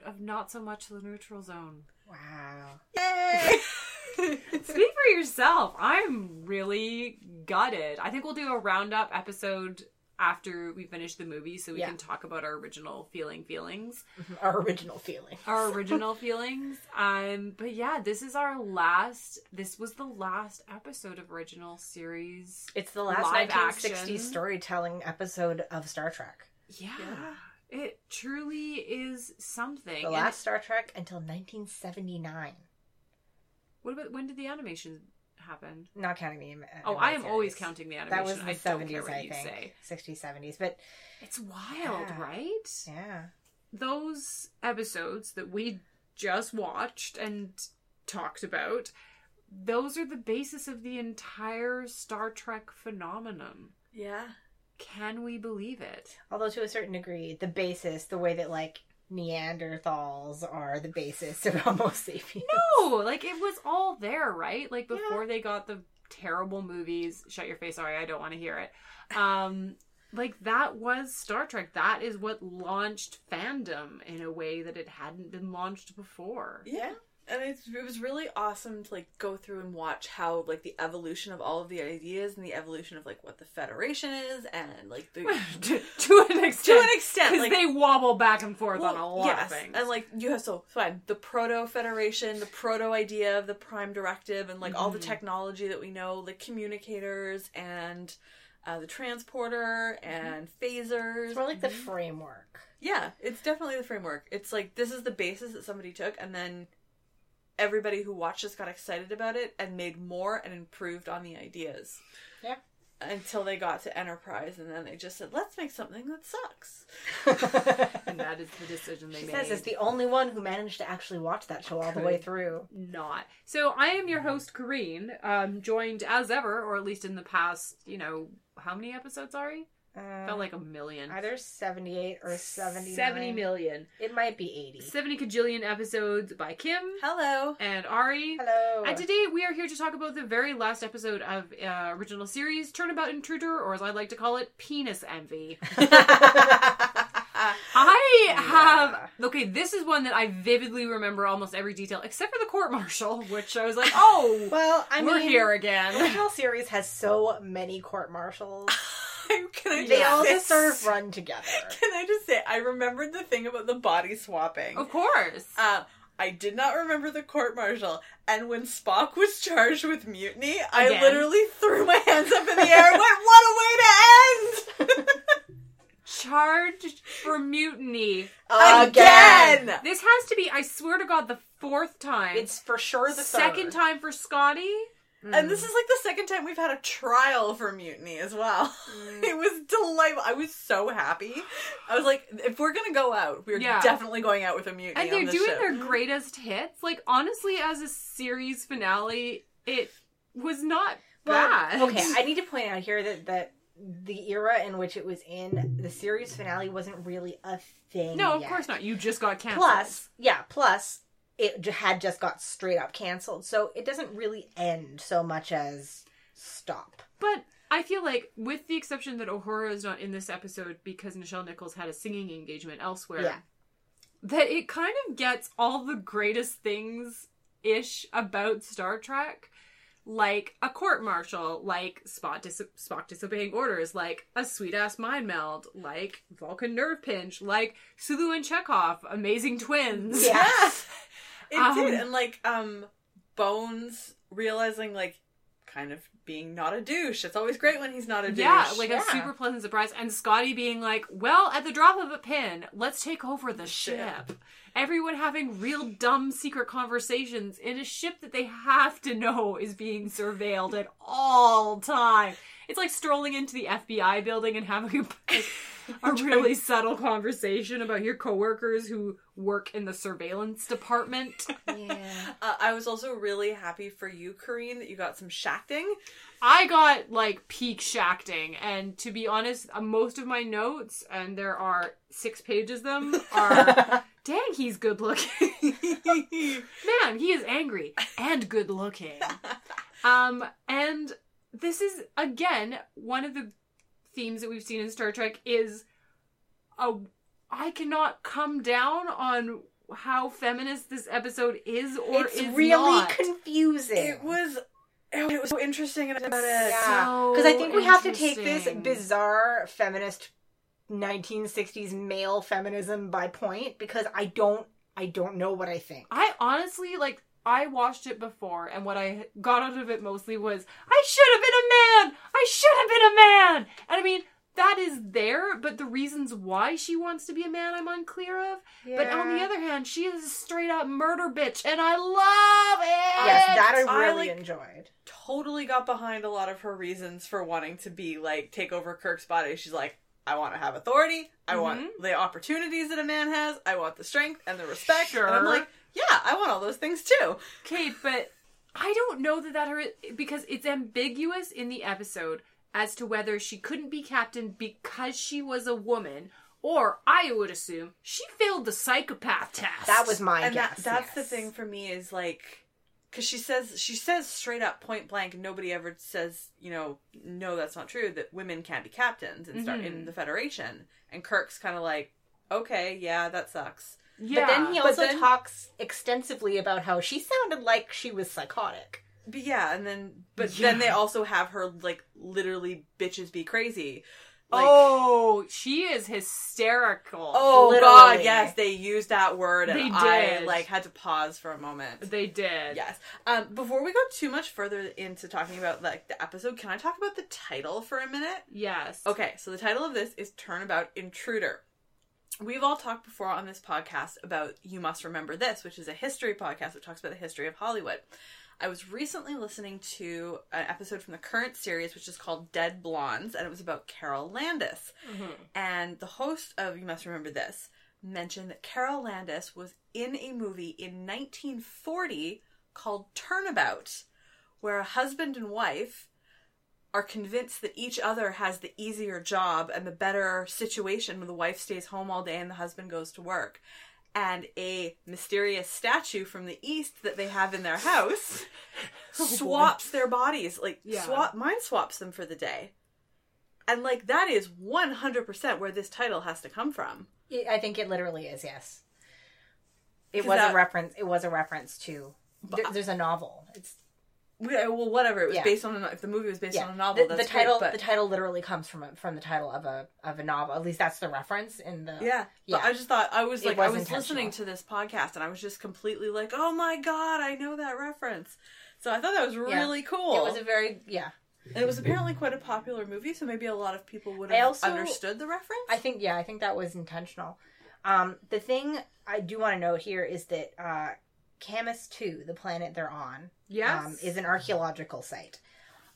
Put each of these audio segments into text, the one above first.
last original series episode of Not So Much the Neutral Zone. Wow. Yay! Speak for yourself. I'm really gutted. I think we'll do a roundup episode after we finish the movie so we Yeah. can talk about our original feeling feelings. Our original feeling. Our original feelings. Um but yeah, this is our last this was the last episode of original series. It's the last Live 1960s action. storytelling episode of Star Trek. Yeah. Yeah. It truly is something. The And last Star Trek until 1979. what about when did the animation happen? Not counting the. uh, Oh, I am animated always counting the animation. That was the I 70s, don't care what I think. say. 60s, 70s. But It's wild, Yeah. right? yeah. those episodes that we just watched and talked about, those are the basis of the entire Star Trek phenomenon. yeah. Can we believe it? Although to a certain degree, the basis, the way that like Neanderthals are the basis of Homo sapiens. No, like it was all there, right? Like before they got the terrible movies. Shut your face, sorry, I don't want to hear it. Um, like that was Star Trek. That is what launched fandom in a way that it hadn't been launched before. Yeah. And it's, it was really awesome to like go through and watch how like the evolution of all of the ideas and the evolution of like what the Federation is and like the to, to an extent. to an extent because like they wobble back and forth on a lot yes, of things. And like you have so fine the proto federation, the proto idea of the prime directive, and like all the Mhm. technology that we know, like communicators and uh, the transporter and phasers. It's more like the framework. yeah, it's definitely the framework. It's like this is the basis that somebody took, and then everybody who watched this got excited about it and made more and improved on the ideas. Yeah. Until they got to Enterprise, and then they just said, "Let's make something that sucks." and that is the decision they She made. says it's the only one who managed to actually watch that show all the way through. not. So I am your host, Kareen, um, joined as ever, or at least in the past, you know, how many episodes, Ari? Uh, Felt like a million. either 78 or 79. 70 million. It might be 80. 70 cajillion episodes by Kim Hello. and Ari. Hello. And today we are here to talk about the very last episode of uh, original series, Turnabout Intruder, or as I like to call it, Penis Envy. I have okay. This is one that I vividly remember almost every detail, except for the court martial, which I was like, "Oh, well, I we're mean, here The again." original series has so many court martials. Can I They just all say- just sort of run together. Can I just say I remembered the thing about the body swapping. Of course, Uh, I did not remember the court martial, and when Spock was charged with mutiny, I literally threw my hands up in the air and went, "What a way to end!" charged for mutiny. Again. This has to be, I swear to God, the fourth time. It's for sure the second third. time for Scotty. And this mm. is like the second time we've had a trial for mutiny as well. Mm. It was delightful. I was so happy. I was like, if we're gonna go out, we're Yeah. definitely going out with a mutiny. and they're doing their greatest hits. Like honestly, as a series finale, it was not Well, bad. Okay, I need to point out here that that the era in which it was in, the series finale wasn't really a thing. no, of yet. course not. You just got canceled. Plus, yeah, plus it had just got straight up canceled, so it doesn't really end so much as stop. but I feel like, with the exception that Uhura is not in this episode because Nichelle Nichols had a singing engagement elsewhere, Yeah. that it kind of gets all the greatest things ish about Star Trek. Like a court martial, like Spock, dis- Spock disobeying orders, like a sweet ass mind meld, like Vulcan nerve pinch, like Sulu and Chekov, amazing twins. Yeah. It Um, did, and like um, Bones realizing like kind of being not a douche. It's always great when he's not a douche. Yeah, like Yeah. a super pleasant surprise. And Scotty being like, well, at the drop of a pin, let's take over the Ship. ship. Everyone having real dumb secret conversations in a ship that they have to know is being surveilled at all time. It's like strolling into the FBI building and having a, a really subtle conversation about your coworkers who work in the surveillance department. Yeah. Uh, I was also really happy for you, Kareen, that you got some shacting. I got like peak shacting, and to be honest, uh, most of my notes, and there are six pages of them, are dang, he's good looking. Man, he is angry and good looking. Um, and this is again one of the themes that we've seen in Star Trek is a I cannot come down on how feminist this episode is or it's is really not. Oh, confusing. It was. It was so interesting about it. Yeah, So because I think we have to take this bizarre feminist 1960s male feminism by point because I don't I don't know what I think. I honestly like I watched it before and what I got out of it mostly was I should have been a man. I should have been a man. And I mean that is there, but the reasons why she wants to be a man I'm unclear of. But on the other hand, she is a straight up murder bitch and I love it. yes, that I I really like- enjoyed. Totally got behind a lot of her reasons for wanting to be like take over Kirk's body. She's like, I want to have authority. I want Mm-hmm. the opportunities that a man has. I want the strength and the respect. And I'm like, yeah, I want all those things too. Kate, but I don't know that that are because it's ambiguous in the episode as to whether she couldn't be captain because she was a woman, or I would assume she failed the psychopath test. That was my and guess. that, that's the thing for me is like because she says she says straight up point blank nobody ever says you know no that's not true that women can't be captains and start Mm-hmm. in the federation and kirk's kind of like okay yeah that sucks yeah. But then he also then- talks extensively about how she sounded like she was psychotic. but yeah and then but Yeah. then they also have her like literally bitches be crazy like oh, she is hysterical. oh literally. god yes they used that word and They i did. like had to pause for a moment they did. Yes. Um, before we go too much further into talking about like the episode, can I talk about the title for a minute? Yes. Okay, so the title of this is Turnabout Intruder. We've all talked before on this podcast about You Must Remember This, which is a history podcast that talks about the history of Hollywood. I was recently listening to an episode from the current series, which is called Dead Blondes, and it was about Carole Landis. Mm-hmm. And the host of You Must Remember This mentioned that Carole Landis was in a movie in 1940 called Turnabout, where a husband and wife are convinced that each other has the easier job and the better situation when the wife stays home all day and the husband goes to work. And a mysterious statue from the east that they have in their house oh, swaps their bodies, like Yeah. swap mind swaps them for the day. And like that is one hundred percent where this title has to come from. I think it literally is. Yes, it was that- a reference. It was a reference to. there- there's a novel. It's well, whatever. It was Yeah. based on a, if the movie was based yeah. on a novel. the, that's the title. Great, the title literally comes from a, from the title of a of a novel. At least that's the reference in the. yeah, Yeah. But I just thought I was like was I was listening to this podcast and I was just completely like, oh my god, I know that reference. So I thought that was really cool. It was a very yeah. And it was apparently quite a popular movie, so maybe a lot of people would have also- understood the reference. I think yeah, I think that was intentional. Um, the thing I do want to note here is that uh, Camus Two, the planet they're on, Yes. um, is an archaeological site.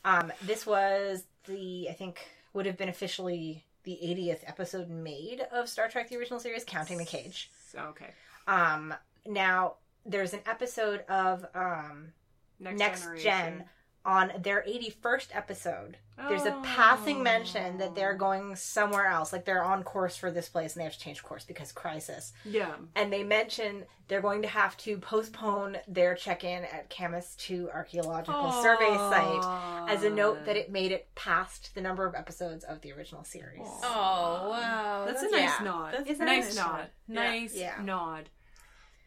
Um, this was the I think would have been officially the 80th episode made of Star Trek: The Original Series, counting the cage. okay. Um, now there's an episode of um, Next, Next. Gen on their 81st episode. There's a passing mention that they're oh. going somewhere else, like they're on course for this place and they have to change course because crisis. Yeah. And they mention they're going to have to postpone their check-in at Camus 2 Archaeological Survey Site as a note that it made it past the number of episodes of the original series. oh wow, That's, a nice yeah. nod. That's Isn't nice it? nod. Yeah. Nice Yeah. nod.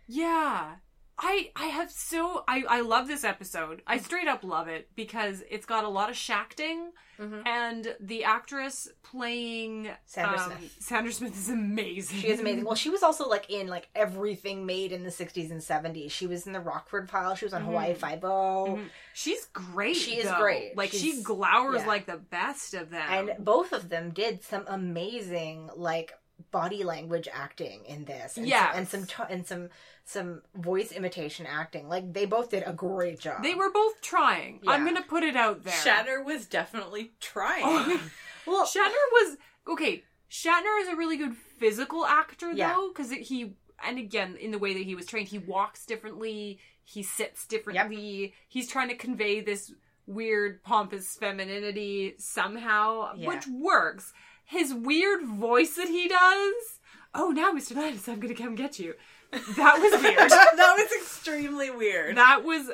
Yeah. I I have so I I love this episode. I straight up love it because it's got a lot of shacting Mhm. and the actress playing Sandra um, Smith. Sandra Smith is amazing. She is amazing. Well, she was also like in like everything made in the 60s and 70s. She was in the Rockford File. She was on Hawaii Five O. She's great. She is though. great. Like she glowers yeah. like the best of them. and both of them did some amazing like body language acting in this and Yes. and some to- and some some voice imitation acting like they both did a great job they were both trying. I'm gonna put it out there. Shatner was definitely trying. Oh, well Shatner was okay. Shatner is a really good physical actor Yeah. though, because he and again in the way that he was trained, he walks differently, he sits differently. He's trying to convey this weird pompous femininity somehow, Yeah. which works. His weird voice that he does. Oh, now, Mr. Nidus, I'm gonna come get you. That was weird. that was extremely weird. that was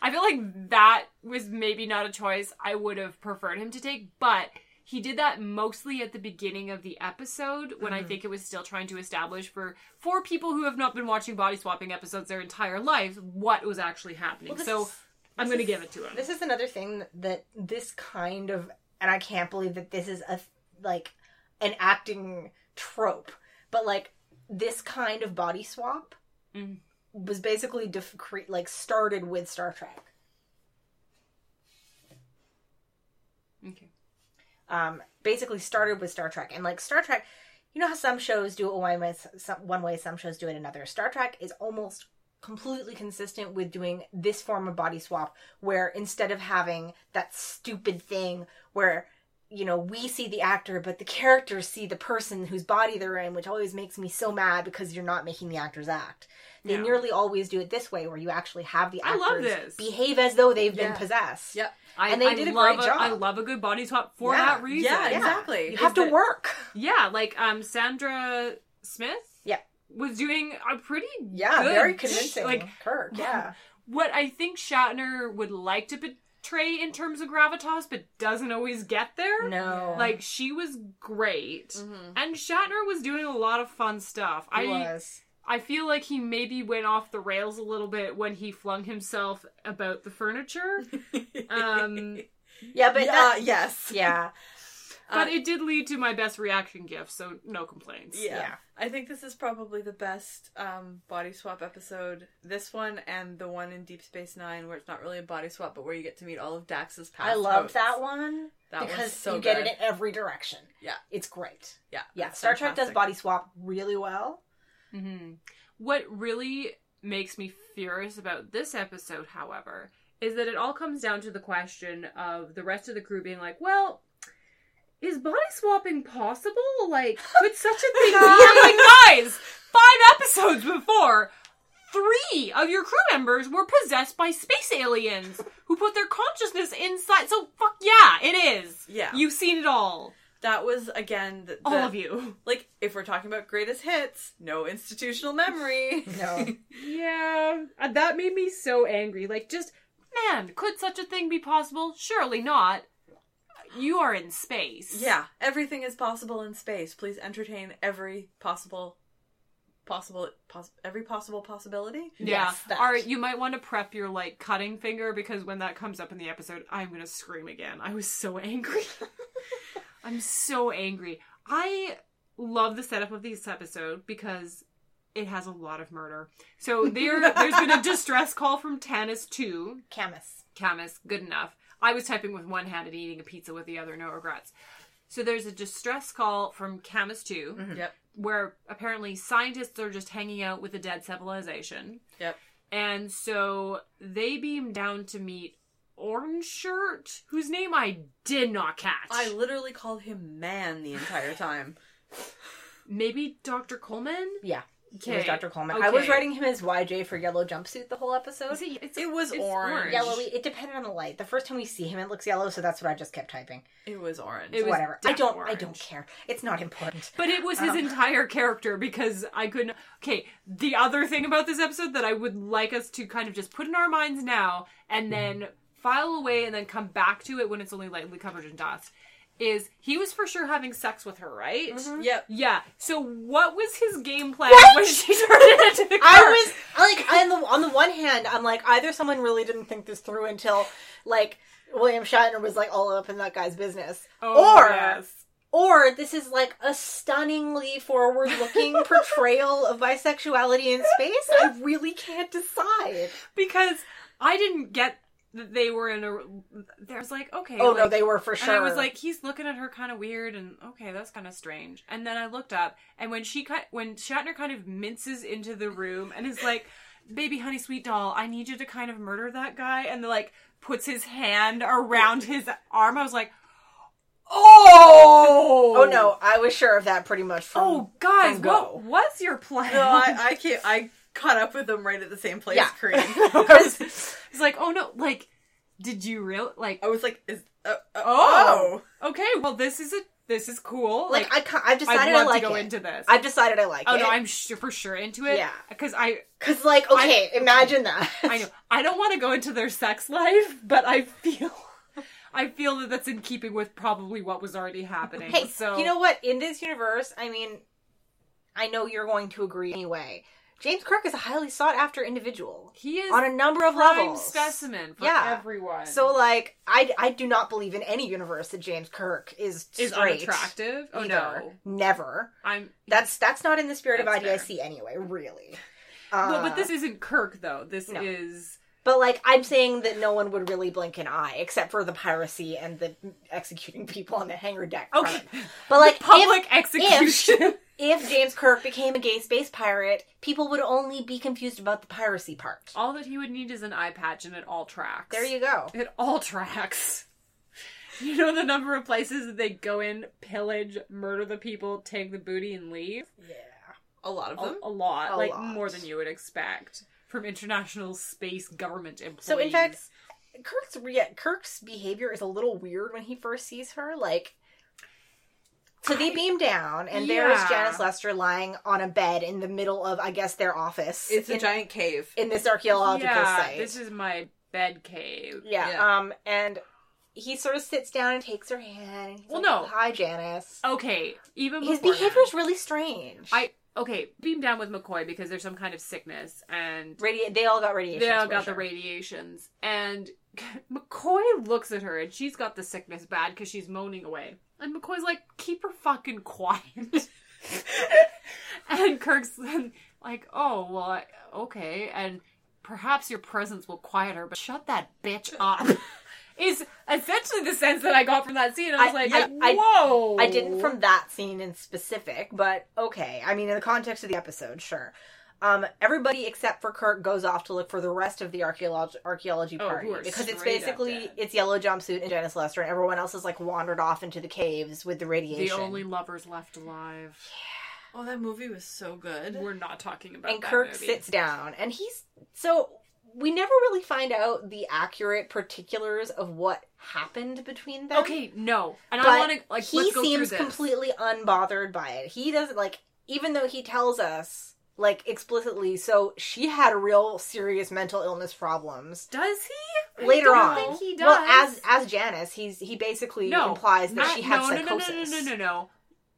I feel like that was maybe not a choice I would have preferred him to take, but he did that mostly at the beginning of the episode when Mm-hmm. I think it was still trying to establish for for people who have not been watching body swapping episodes their entire lives what was actually happening. Well, so is- I'm going to give it to him. This is another thing that this kind of, and I can't believe that this is a like an acting trope, but like this kind of body swap Mm. was basically def- cre- like started with Star Trek. okay. um, basically started with Star Trek. And like Star Trek, you know how some shows do it one way, some, one way, some shows do it another. Star Trek is almost completely consistent with doing this form of body swap, where instead of having that stupid thing where you know we see the actor but the characters see the person whose body they're in which always makes me so mad because you're not making the actors act they Yeah. nearly always do it this way where you actually have the I actors love this. behave as though they've Yeah. been possessed Yep. I, And they I did a love great job. I love a good body swap for Yeah. that reason. Yeah, exactly. you have to that- work Yeah, like um Sandra Smith Yeah. was doing a pretty yeah good very convincing Like kirk yeah what I think Shatner would like to portray in terms of gravitas, but doesn't always get there. no Like she was great, Mhm. and Shatner was doing a lot of fun stuff. He I was. I feel like he maybe went off the rails a little bit when he flung himself about the furniture. Um, Yeah, but yeah, yes. yeah, but Uh, it did lead to my best reaction gift, so no complaints. Yeah. Yeah. I think this is probably the best um, body swap episode. This one and the one in Deep Space Nine, where it's not really a body swap, but where you get to meet all of Dax's past. I loved that one That because so you get it in every direction. Yeah. it's great. Yeah, Yeah, it's Star Trek does body swap really well. hmm What really makes me furious about this episode, however, is that it all comes down to the question of the rest of the crew being like, well, is body swapping possible? Like, could such a thing be? I'm like, guys, five episodes before, three of your crew members were possessed by space aliens who put their consciousness inside. So, fuck yeah, it is. Yeah. You've seen it all. That was again the, All of you. Like if we're talking about greatest hits, no institutional memory. No, Yeah, uh, that made me so angry. Like, just, man, could such a thing be possible? Surely not. You are in space. yeah, everything is possible in space. Please entertain every possible, possible, pos- every possible possibility. Yeah. Yes. All right, you might want to prep your, like, cutting finger because when that comes up in the episode, I'm going to scream again. I was so angry. I'm so angry. I love the setup of this episode because it has a lot of murder. So there, there's been a distress call from Tanis 2. Camus. Camus, good enough. I was typing with one hand and eating a pizza with the other, no regrets. So there's a distress call from Camus 2, mm-hmm. Yep. where apparently scientists are just hanging out with a dead civilization. Yep. And so they beam down to meet Orange Shirt, whose name I did not catch. I literally called him man the entire time. Maybe Dr. Coleman? Yeah, Okay. it was Dr. Coleman. I was writing him as YJ for yellow jumpsuit the whole episode. Is it, it's, It was it's orange. Yellowy. It depended on the light. The first time we see him, it looks yellow, so that's what I just kept typing. It was orange. It was Whatever. I don't. I don't care. It's not important. But it was his Oh. entire character because I couldn't. Okay, the other thing about this episode that I would like us to kind of just put in our minds now and then mm-hmm. file away and then come back to it when it's only lightly covered in dust is he was for sure having sex with her, right? Mm-hmm. Yep. Yeah. So what was his game plan What? when she turned into the car? I was like, on the on the one hand, I'm like, either someone really didn't think this through until like William Shatner was like all up in that guy's business, Oh, or yes. or this is like a stunningly forward-looking portrayal of bisexuality in space. I really can't decide. because I didn't get that they were in a. There's like okay. Oh no, they were for sure. And I was like, he's looking at her kind of weird, and okay, that's kind of strange. And then I looked up, and when she cut, when Shatner kind of minces into the room and is like, "Baby, honey, sweet doll, I need you to kind of murder that guy," and like puts his hand around his arm, I was like, "Oh, oh no, I was sure of that pretty much. From, oh guys, from what was your plan?" No, I, I can't. I caught up with them right at the same place. Yeah. Korean. It's like, oh no, like, did you real like? I was like, "Is uh, uh, Oh. oh, Okay, well, this is a this is cool. like I, ca- I've decided I'd I like to go it. into this. I've decided I like Oh it. no, I'm su- for sure into it. Yeah. because I Cause like, okay, imagine that. I know I don't want to go into their sex life, but I feel I feel that that's in keeping with probably what was already happening. Hey, so you know what? In this universe, I mean, I know you're going to agree anyway. James Kirk is a highly sought after individual he is on a number of prime levels. specimen for Yeah. everyone. So, like, I, I do not believe in any universe that James Kirk is is unattractive. Oh either. no, never. I'm That's that's not in the spirit of IDIC anyway. Really. Uh, but this isn't Kirk though. This no. is But like, I'm saying that no one would really blink an eye except for the piracy and the executing people on the hangar deck. okay. But like, Public if, execution. if James Kirk became a gay space pirate, people would only be confused about the piracy part. all that he would need is an eye patch, and it all tracks. There you go. It all tracks. You know the number of places that they go in, pillage, murder the people, take the booty, and leave? Yeah. A lot of them. a lot. A like lot. more than you would expect from international space government employees. So, in fact, Kirk's re- Kirk's behavior is a little weird when he first sees her. Like, so they beam down, and there's Yeah. Janice Lester lying on a bed in the middle of, I guess, their office. It's a in, giant cave. in this archaeological yeah, site. this is my bed cave. yeah, Yeah. Um, and he sort of sits down and takes her hand. And he's Well, like, no. hi, Janice. Okay, even His beforehand, behavior's really strange. I okay, beam down with McCoy because there's some kind of sickness and Radi- they all got radiation. they all got the radiations. And McCoy looks at her and she's got the sickness bad because she's moaning away. And McCoy's like keep her fucking quiet. And Kirk's like oh well I, okay. And perhaps your presence will quiet her but shut that bitch up is essentially the sense that I got from that scene I was I- like I- I- whoa I didn't from that scene in specific, but okay. I mean, in the context of the episode, sure. Um, everybody except for Kirk goes off to look for the rest of the archaeology archaeology Oh, party who because it's basically it's Yellow Jumpsuit and Janice Lester, and everyone else has like wandered off into the caves with the radiation. the only lovers left alive Yeah. Oh, that movie was so good. We're not talking about and that Kirk movie. sits down, and he's so we never really find out the accurate particulars of what happened between them. Okay, no, and but I want to like he let's go seems this. completely unbothered by it. He doesn't like, even though he tells us like explicitly. So she had real serious mental illness problems. Does he? I Later don't on, think he does. well, as as Janice, he's he basically no implies that not- she had no, psychosis. No, no, no, no, no, no, no.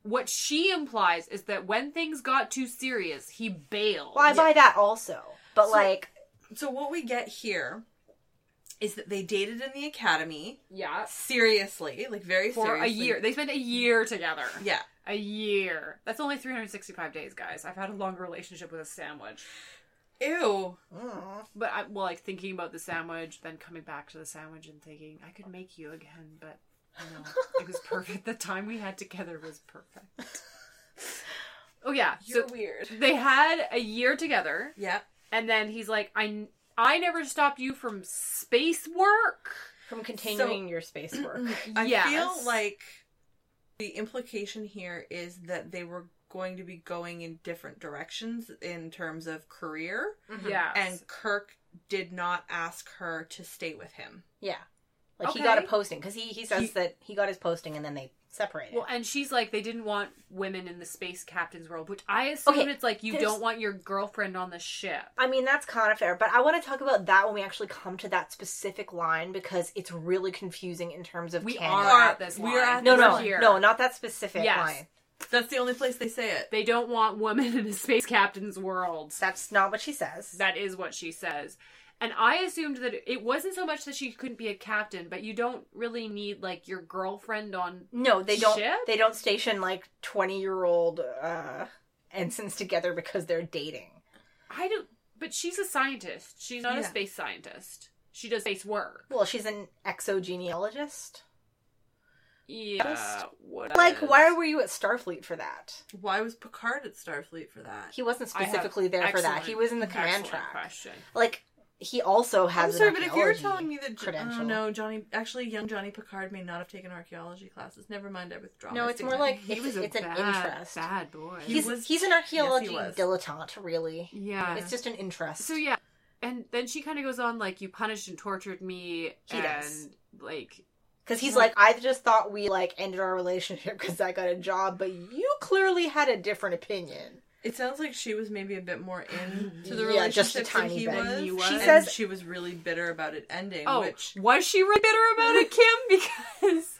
What she implies is that when things got too serious, he bailed. Well, I buy that also, but So- like, So what we get here is that they dated in the academy yeah, seriously, like very for a year. They spent a year together. Yeah. A year. That's only 365 days, guys. I've had a longer relationship with a sandwich. Ew. mm, But I well, like thinking about the sandwich, then coming back to the sandwich and thinking I could make you again, but no, it was perfect. The time we had together was perfect. Oh yeah, You're so weird. they had a year together, Yeah. And then he's like, "I I never stopped you from space work." from continuing your space work. I Yes. feel like the implication here is that they were going to be going in different directions in terms of career, mm-hmm. Yeah, and Kirk did not ask her to stay with him. Yeah, like he got a posting because he he says He- that he got his posting and then they separated. Well, and she's like, they didn't want women in the space captain's world, which I assume Okay, it's like you don't want your girlfriend on the ship. I mean, that's kind of fair, but I want to talk about that when we actually come to that specific line because it's really confusing in terms of We canon. are at this. We line. are at No, We're no, here. no, not that specific Yes. line. That's the only place they say it. They don't want women in a space captain's world. That's not what she says. That is what she says. And I assumed that it wasn't so much that she couldn't be a captain, but you don't really need like your girlfriend on. no, they don't. Ship? They don't station like twenty-year-old uh, ensigns together because they're dating. I don't. But she's a scientist. She's not a space scientist. She does space work. Well, she's an exogenealogist. Yeah. What? Like, why were you at Starfleet for that? Why was Picard at Starfleet for that? He wasn't specifically there for that. He was in the command track. Question. Like, he also has. I'm sorry, an but if you're telling me that credential. oh no, Johnny actually young Johnny Picard may not have taken archaeology classes. Never mind, I withdraw. No, it's more like He it's, was a it's an interest. bad boy. He He's was- he's an archaeology was. dilettante, really. yeah. It's just an interest. So yeah, and then she kind of goes on like, "You punished and tortured me," He and does. like, Because he's like, I just thought we like ended our relationship because I got a job, but you clearly had a different opinion. It sounds like she was maybe a bit more into the Yeah, just a relationship tiny than he bit. was. He was. She and says- she was really bitter about it ending. Oh, which was she really bitter about it, Kim? Because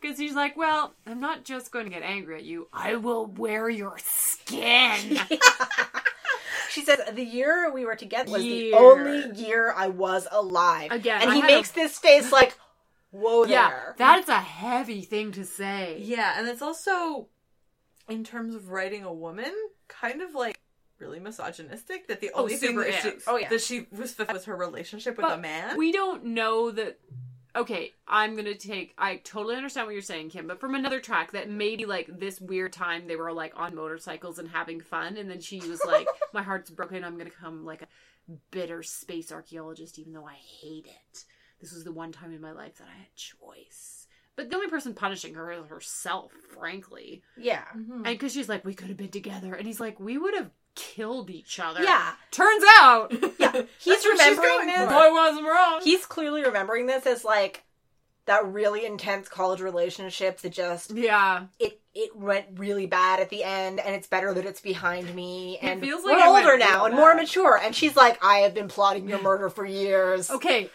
because he's like, well, I'm not just going to get angry at you. I will wear your skin. She says the year we were together was Year. the only year I was alive. Again, and I he had a- makes this face like, "Whoa yeah, there." that's a heavy thing to say. yeah, and it's also in terms of writing a woman, kind of like really misogynistic. That the Oh, only thing super that she. Oh, yeah. that she was was her relationship with But a man. We don't know that. Okay, I'm gonna take. I totally understand what you're saying, Kim, but from another track that maybe like this weird time they were like on motorcycles and having fun, and then she was like, "My heart's broken. I'm gonna come like a bitter space archaeologist, even though I hate it. This was the one time in my life that I had choice." But the only person punishing her is herself, frankly, yeah. Mhm. and because she's like, "We could have been together," and he's like, "We would have killed each other." Yeah. Turns out, Yeah. He's That's what she's remembering this. for. boy wasn't wrong. He's clearly remembering this as like that really intense college relationship that just yeah. it it went really bad at the end and it's better that it's behind me It and feels like we're older now real and more mature and she's like I have been plotting your murder for years. Okay.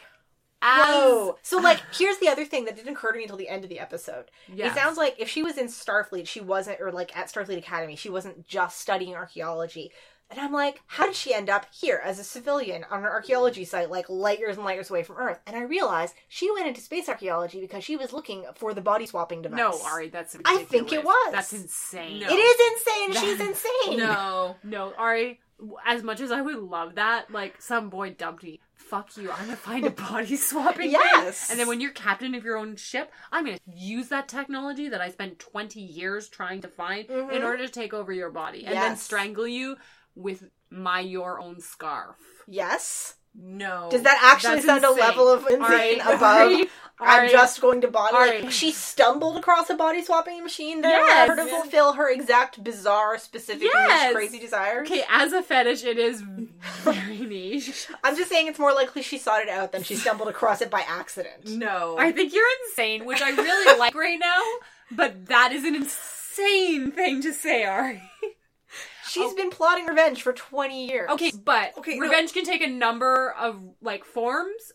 As, Whoa. So like here's the other thing that didn't occur to me until the end of the episode. Yes. It sounds like if she was in Starfleet, she wasn't or like at Starfleet Academy, she wasn't just studying archaeology. And I'm like, how did she end up here as a civilian on an archaeology site, like light years and light years away from Earth? And I realized she went into space archaeology because she was looking for the body swapping device. No, Ari, that's I think it was. That's insane. No. It is insane. That- She's insane. no. No, Ari, as much as I would love that, like some boy dumped me. Fuck you. I'm gonna find a body swapping Yes. thing. And then when you're captain of your own ship, I'm gonna use that technology that I spent 20 years trying to find in Mhm. order to take over your body and then strangle you with my your own scarf. Yes. No. Does that actually That's sound insane. a level of insane Ari, above? Ari, I'm Ari, just going to body. Ari. Like, she stumbled across a body swapping machine there Yes. in to fulfill her exact bizarre, specific, Yes. niche, crazy desires. Okay, as a fetish, it is very niche. I'm just saying it's more likely she sought it out than she stumbled across it by accident. No. I think you're insane, which I really like right now, but that is an insane thing to say, Ari. She's oh. been plotting revenge for 20 years. Okay, but Okay, no. revenge can take a number of like forms.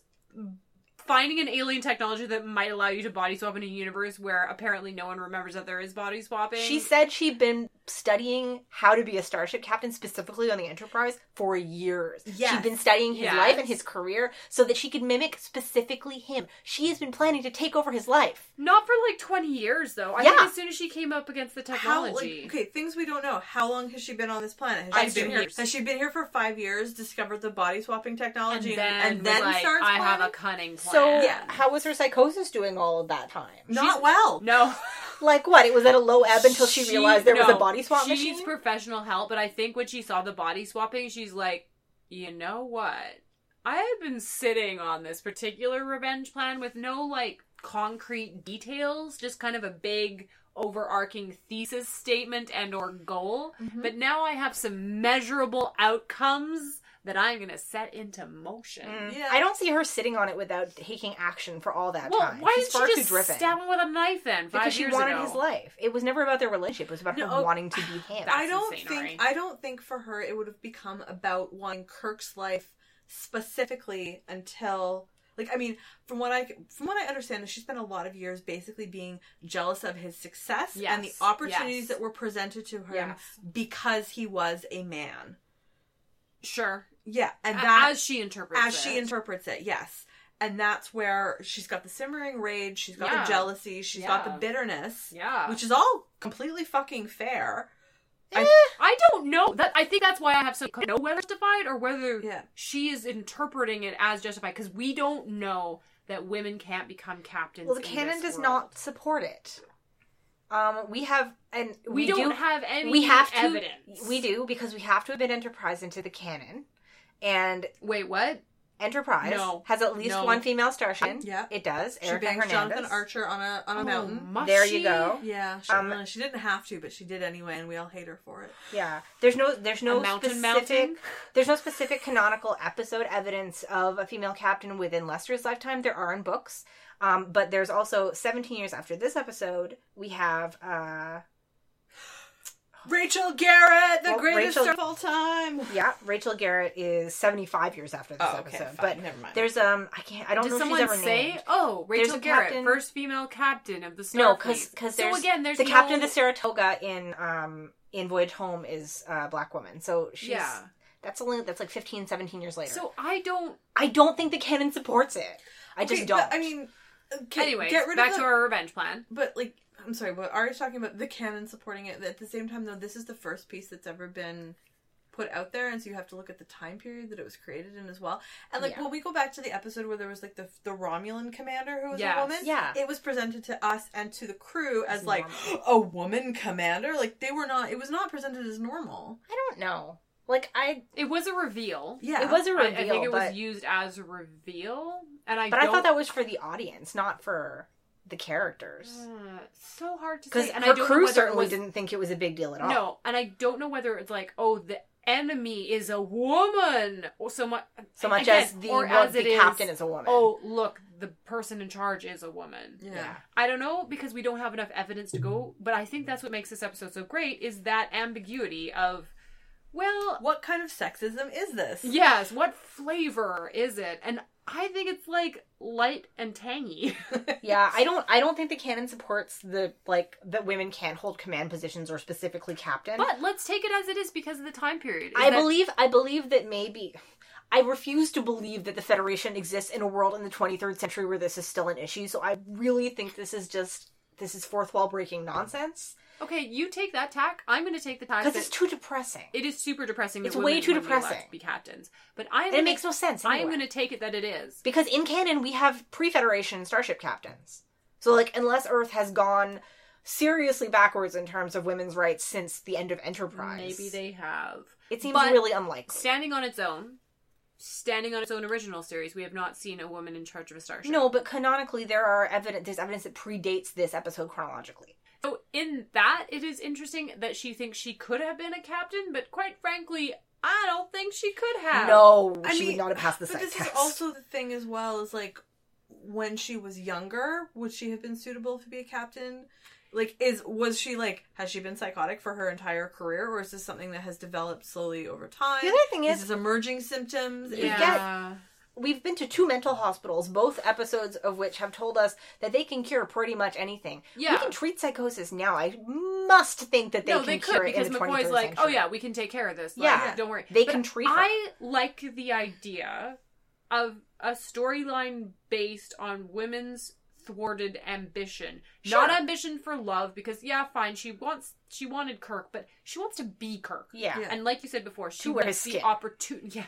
Finding an alien technology that might allow you to body swap in a universe where apparently no one remembers that there is body swapping. She said she'd been studying how to be a starship captain specifically on the Enterprise for years. Yes. She'd been studying his Yes. life and his career so that she could mimic specifically him. She has been planning to take over his life. not for like twenty years though. I Yeah. think as soon as she came up against the How, technology. like, okay, things we don't know. How long has she been on this planet? Has Five she been here? Has she been here for five years? Discovered the body swapping and technology, then, and then like, starts. I have a cunning plan. So, Yeah. how was her psychosis doing all of that time? not well. no. Like what? It was at a low ebb until she, realized there was a body swap she machine. needs professional help, but I think when she saw the body swapping, she's like, you know what? I have been sitting on this particular revenge plan with no like concrete details, just kind of a big overarching thesis statement and or goal. Mm-hmm. But now I have some measurable outcomes that I'm gonna set into motion. Mm. Yeah. I don't see her sitting on it without taking action for all that Well, time. why She's didn't far she just driven. stab him with a knife then? Five because she years wanted ago? his life. It was never about their relationship. It was about No, her oh, wanting to be him. I don't insane, think Ari. I don't think for her it would have become about wanting Kirk's life specifically until like I mean from what I from what I understand she spent a lot of years basically being jealous of his success and the opportunities yes. that were presented to him Yes. because he was a man. Sure. Yeah, and that as she interprets as she it. interprets it, yes. And that's where she's got the simmering rage, she's got Yeah. the jealousy, she's got the bitterness, Yeah. which is all completely fucking fair. I, I don't know that I think that's why I have some know whether it's justified or whether Yeah. she is interpreting it as justified because we don't know that women can't become captains. well, the canon does world. not support it. Um, we have and We, we, don't do, have any. we have to evidence. we do because we have to admit Enterprise into the canon, and Wait, what? Enterprise No. has at least No. one female starship. Yeah. it does. She Erika bangs Hernandez. Jonathan Archer on a on a Oh, mountain. There you she? go. Yeah, she, Um, she didn't have to, but she did anyway, and we all hate her for it. Yeah, there's no there's no mountain specific mountain? there's no specific canonical episode evidence of a female captain within Lester's lifetime. There are in books, um, but there's also 17 years after this episode, we have uh, Rachel Garrett, the Well, greatest Rachel- star of all time. Yeah, Rachel Garrett is 75 years after this Oh, okay, episode. fine, but never mind. there's um I can't I don't Did know if someone she's ever say, named. "Oh, Rachel a Garrett, captain- first female captain of the Starfleet"? No, because because so again, there's the captain of the Saratoga in um in Voyage Home is a black woman. So she's Yeah. that's only that's like 15, 17 years later. So I don't. I don't think the canon supports it. I just don't. But, I mean, okay, Anyways, get rid back of to our revenge plan. But like, I'm sorry, but Ari's talking about the canon supporting it. At the same time, though, this is the first piece that's ever been put out there, and so you have to look at the time period that it was created in as well. And like, Yeah. when we go back to the episode where there was like the the Romulan commander who was Yes. a woman, Yeah. it was presented to us and to the crew as As like normal. a woman commander. Like they were not. It was not presented as normal. I don't know. Like I It was a reveal. Yeah, it was a reveal, I, think it but was used as a reveal, and I. but I don't, thought that was for the audience, not for the characters. Uh, so hard to Because say, and her I don't crew whether certainly was- didn't think it was a big deal at all. No, and I don't know whether it's like, oh, the enemy is a woman, or so much, so much again, as the or one- as the it is, captain is a woman. Oh, look, the person in charge is a woman. Yeah. Yeah. I don't know because we don't have enough evidence to go, but I think that's what makes this episode so great is that ambiguity of, well, What kind of sexism is this? yes, what flavor is it? And I think it's like light and tangy. Yeah, I don't. I don't think the canon supports the like that women can't hold command positions or specifically captain. but let's take it as it is because of the time period. Is I that- believe. I believe that maybe. I refuse to believe that the Federation exists in a world in the 23rd century where this is still an issue. So I really think this is just this is fourth wall breaking nonsense Okay, you take that tack. I'm going to take the tack because that it's too depressing. it is super depressing. It's way too would be allowed depressing. to be captains, but gonna, it makes no sense. I am anyway. going to take it that it is. because in canon we have pre-Federation starship captains. So like unless Earth has gone seriously backwards in terms of women's rights since the end of Enterprise, Maybe they have. it seems but- really unlikely. Standing on its own, standing on its own original series, we have not seen a woman in charge of a starship. No, but canonically there are evidence. There's evidence that predates this episode chronologically. So in that, it is interesting that she thinks she could have been a captain, but quite frankly, I don't think she could have. No, I she mean, would not have passed the But this test. is also the thing as well is like when she was younger, would she have been suitable to be a captain? Like, is was she like has she been psychotic for her entire career, or is this something that has developed slowly over time? The other thing is- is this emerging symptoms? Is Yeah. We've been to two mental hospitals, both episodes of which have told us that they can cure pretty much anything. Yeah. We can treat psychosis now. I must think that they no, can they cure could it because in the McCoy's 23rd like, oh, century. oh yeah, we can take care of this. Like, Yeah. don't worry. They But can treat her. I like the idea of a storyline based on women's thwarted ambition, Sure. not ambition for love. Because yeah, fine, she wants she wanted Kirk, but she wants to be Kirk. Yeah. Yeah. And like you said before, she To wants his the opportunity, yeah,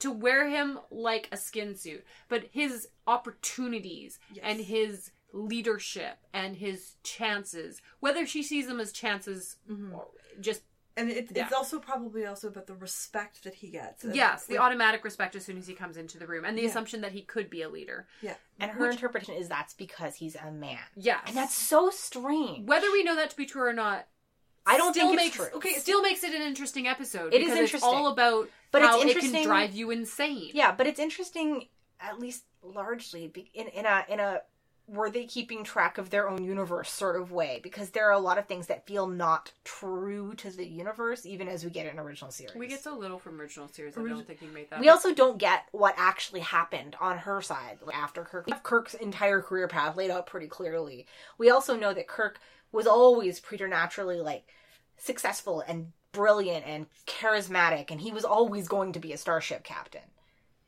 to wear him like a skin suit. But his opportunities Yes. and his leadership and his chances, whether she sees them as chances, mm-hmm. or just and it, it's Yeah. also probably also about the respect that he gets. And, yes, the like, automatic respect as soon as he comes into the room, and the Yeah. assumption that he could be a leader. yeah. And her interpretation is that's because he's a man. Yes, And that's so strange. whether we know that to be true or not. I don't still think makes, it's true. Okay, still makes it an interesting episode. It is interesting. It's all about But how it's it can interesting- drive you insane. Yeah, but it's interesting, at least largely, in in a in a were they keeping track of their own universe sort of way? Because there are a lot of things that feel not true to the universe, even as we get in original series. We get so little from original series. I don't think he made that. We also don't get what actually happened on her side after Kirk. We have Kirk's entire career path laid out pretty clearly. We also know that Kirk was always preternaturally like successful and brilliant and charismatic, and he was always going to be a starship captain.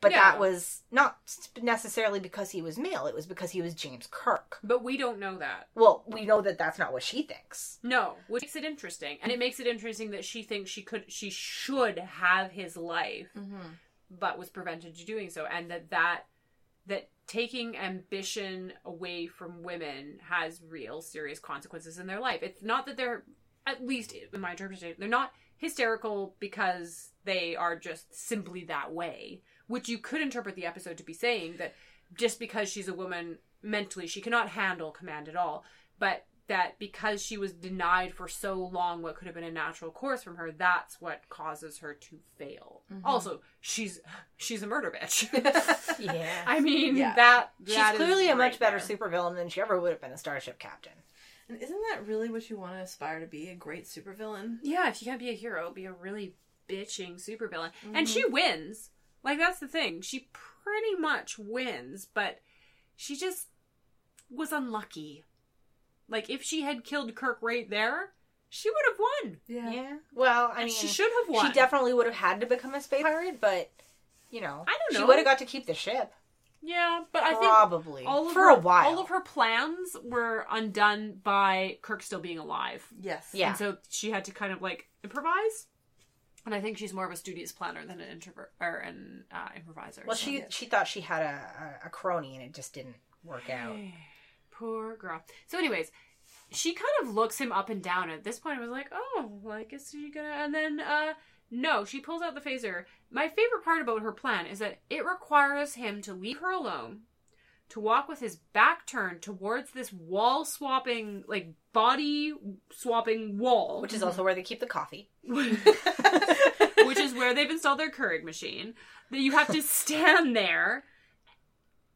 But Yeah. that was not necessarily because he was male; it was because he was James Kirk. but we don't know that. Well, we know that that's not what she thinks. No, which makes it interesting, and it makes it interesting that she thinks she could, she should have his life, mm-hmm. but was prevented to doing so, and that that that taking ambition away from women has real serious consequences in their life. It's not that they're, at least in my interpretation, they're not hysterical because they are just simply that way. Which you could interpret the episode to be saying that just because she's a woman mentally she cannot handle command at all, but that because she was denied for so long what could have been a natural course from her, that's what causes her to fail. Also, she's she's a murder bitch. Yeah, I mean Yeah. that she's that is clearly a much better there. supervillain than she ever would have been a starship captain. And isn't that really what you want to aspire to be? A great supervillain? Yeah, if you can't be a hero, be a really bitching supervillain. Mm-hmm. And she wins. Like that's the thing. She pretty much wins, but she just was unlucky. Like if she had killed Kirk right there, she would have won. Yeah. yeah. Well, I mean, she should have won. She definitely would have had to become a space pirate, but you know, I don't know. She would have got to keep the ship Yeah, but I think probably all of for her, a while. all of her plans were undone by Kirk still being alive. Yes. Yeah. And so she had to kind of like improvise. And I think she's more of a studious planner than an introvert or an uh, improviser. well, so- she she thought she had a, a, a crony, and it just didn't work out. Poor girl. So, anyways, she kind of looks him up and down. At this point, I was like, oh, like, is she gonna. And then, uh, no, she pulls out the phaser. My favorite part about her plan is that it requires him to leave her alone, to walk with his back turned towards this wall swapping, like, body swapping wall. Which is also where they keep the coffee. which is where they've installed their Keurig machine. That you have to stand there,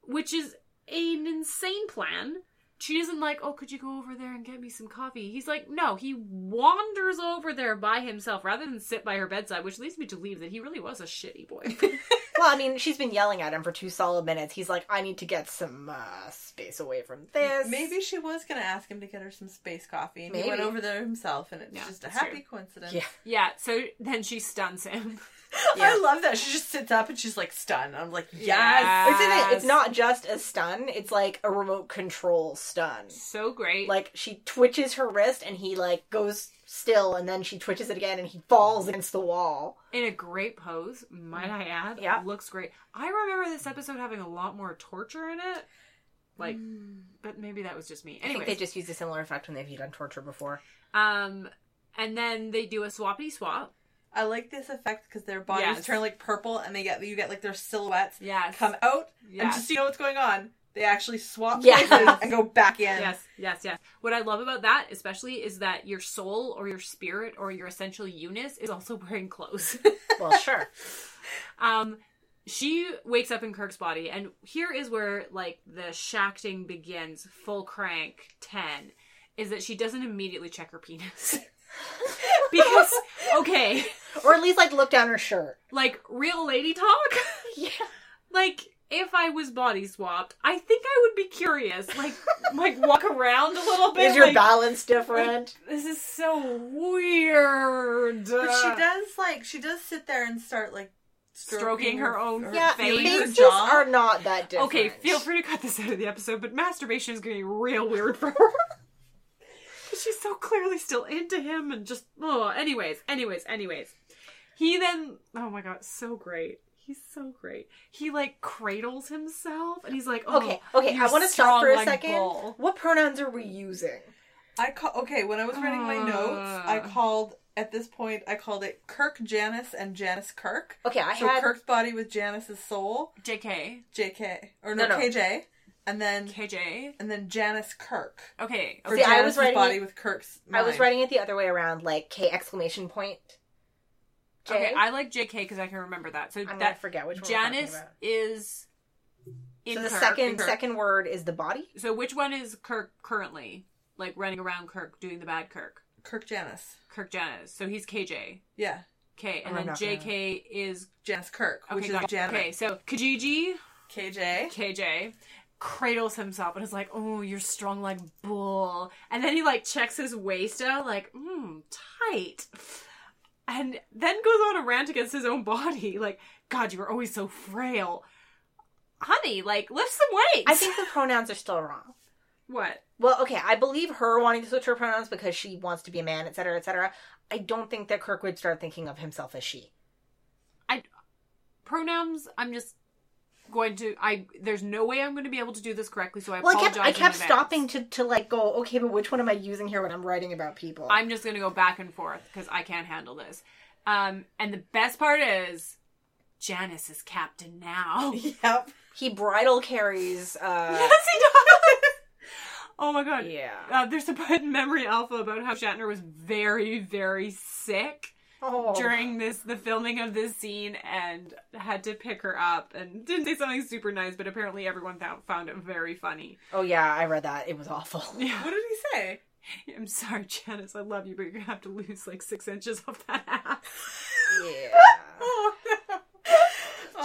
which is an insane plan. She isn't like, oh, could you go over there and get me some coffee? He's like, no, he wanders over there by himself rather than sit by her bedside, which leads me to believe that he really was a shitty boy. Well, I mean, she's been yelling at him for two solid minutes. He's like, I need to get some uh, space away from this. Maybe she was going to ask him to get her some space coffee, and he went over there himself, and it's Yeah, just a happy true. coincidence. Yeah. yeah, so then she stuns him. Yeah. I love that. She just sits up and she's like stunned. I'm like, yes. Yes. It's, it. it's not just a stun, it's like a remote control stun. So great. Like, she twitches her wrist and he, like, goes still, and then she twitches it again and he falls against the wall. in a great pose, might I add. Yeah. Looks great. I remember this episode having a lot more torture in it. Like, but maybe that was just me. I think they just used a similar effect when they've done torture before. um, and then they do a swappy swap. I like this effect because their bodies Yes. turn like purple, and they get you get like their silhouettes Yes. come out, and Yes. just so you know what's going on. They actually swap Yeah. places and go back in. Yes, yes, yes. What I love about that, especially, is that your soul or your spirit or your essential Eunice is also wearing clothes. Well, sure. um, she wakes up in Kirk's body, and here is where like the shacking begins. Full crank ten is that she doesn't immediately check her penis because okay, or at least, like, look down her shirt. like real lady talk. Yeah. like if I was body swapped, I think I would be curious. Like like walk around a little bit. Is your like, balance different? This is so weird. But she does like she does sit there and start like Stroking her own yeah, face. feeling her jaw. are not that different. Okay, feel free to cut this out of the episode, but masturbation is getting real weird for her. 'Cause She's so clearly still into him and just oh anyways, anyways, anyways. He then oh my god, so great. He's so great. He like cradles himself and he's like, oh, Okay, okay, I want to stop for a like second. bull. What pronouns are we using? I call okay when I was writing my notes. I Uh. called at this point I called it Kirk Janice and Janice Kirk. Okay, I So had Kirk's body with Janice's soul, JK, J.K. or no, No, no. KJ, and then KJ. and then Janice Kirk. Okay. Or See, I was Janice's writing body it- with Kirk's. I was mind. writing it the other way around, like K exclamation point. J. Okay, I like JK because I can remember that. So I'm gonna that forget which one. Janice We're talking is in. So the Kirk. second Kirk. second word is the body. So which one is Kirk currently? Like running around Kirk doing the bad Kirk. Kirk Janice. Kirk Janice. So he's KJ. Yeah, K oh, and I'm then not gonna- JK is Janice Kirk, okay. which is got it. Janet. Okay, so Kijiji, KJ. KJ, cradles himself and is like, "Oh, you're strong like bull," and then he like checks his waist out, like, "Mmm, tight," and then goes on a rant against his own body, like, "God, you were always so frail." Honey, like, lift some weights. I think the pronouns are still wrong. what? Well, okay, I believe her wanting to switch her pronouns because she wants to be a man, etc., etc. I don't think that Kirk would start thinking of himself as she. I pronouns i'm just going to i there's no way i'm going to be able to do this correctly so i Well, I kept I kept stopping to to like go. Okay, but which one am I using here when I'm writing about people? i'm just going to go back and forth because i can't handle this um and the best part is janice is captain now Yep. he bridal carries. uh yes he does oh my god Yeah. uh, there's a part in memory alpha about how shatner was very very sick Oh. during this the filming of this scene and had to pick her up and didn't say something super nice but apparently everyone found, found it very funny Oh yeah, I read that. It was awful. yeah What did he say? I'm sorry, Janice. I love you, but you're gonna have to lose like six inches off that ass. Yeah. Oh.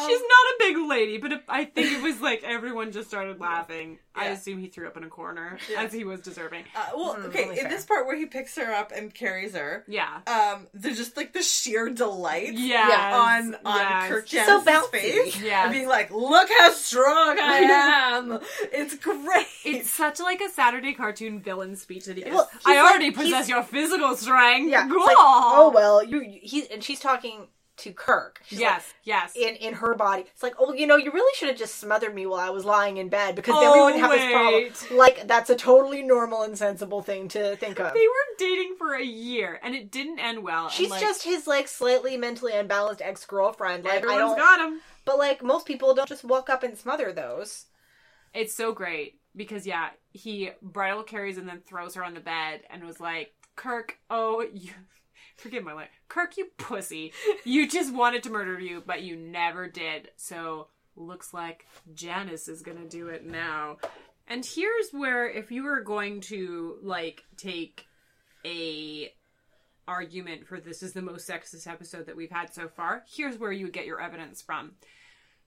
She's not a big lady, but it, I think it was like everyone just started laughing. I assume he threw up in a corner, Yeah. as he was deserving. Uh, well, Mm, okay. only In fair. this part where he picks her up and carries her, Yeah. um, there's just like the sheer delight Yes. on on yes. Kirk so Janice's bouncy. face, Yes. and being like, "Look how strong I am! It's great." It's such like a Saturday cartoon villain speech that he gives. Well, I he's already like- possess your physical strength. Yeah. it's like, oh well, you he and she's talking to Kirk. She's like, yes, yes. in in her body. It's like, oh, you know, you really should have just smothered me while I was lying in bed because then we Oh, wouldn't have this oh, problem. Like that's a totally normal and sensible thing to think of. they were dating for a year, and it didn't end well. She's like, just his like slightly mentally unbalanced ex girlfriend. Like I don't, got him. but like most people don't just walk up and smother those. It's so great because yeah, he bridal carries and then throws her on the bed and was like, "Kirk, oh you." Forgive my life. Kirk, you pussy. You just wanted to murder you, but you never did. So, looks like Janice is gonna do it now. And here's where, if you were going to, like, take a argument for this is the most sexist episode that we've had so far, here's where you would get your evidence from.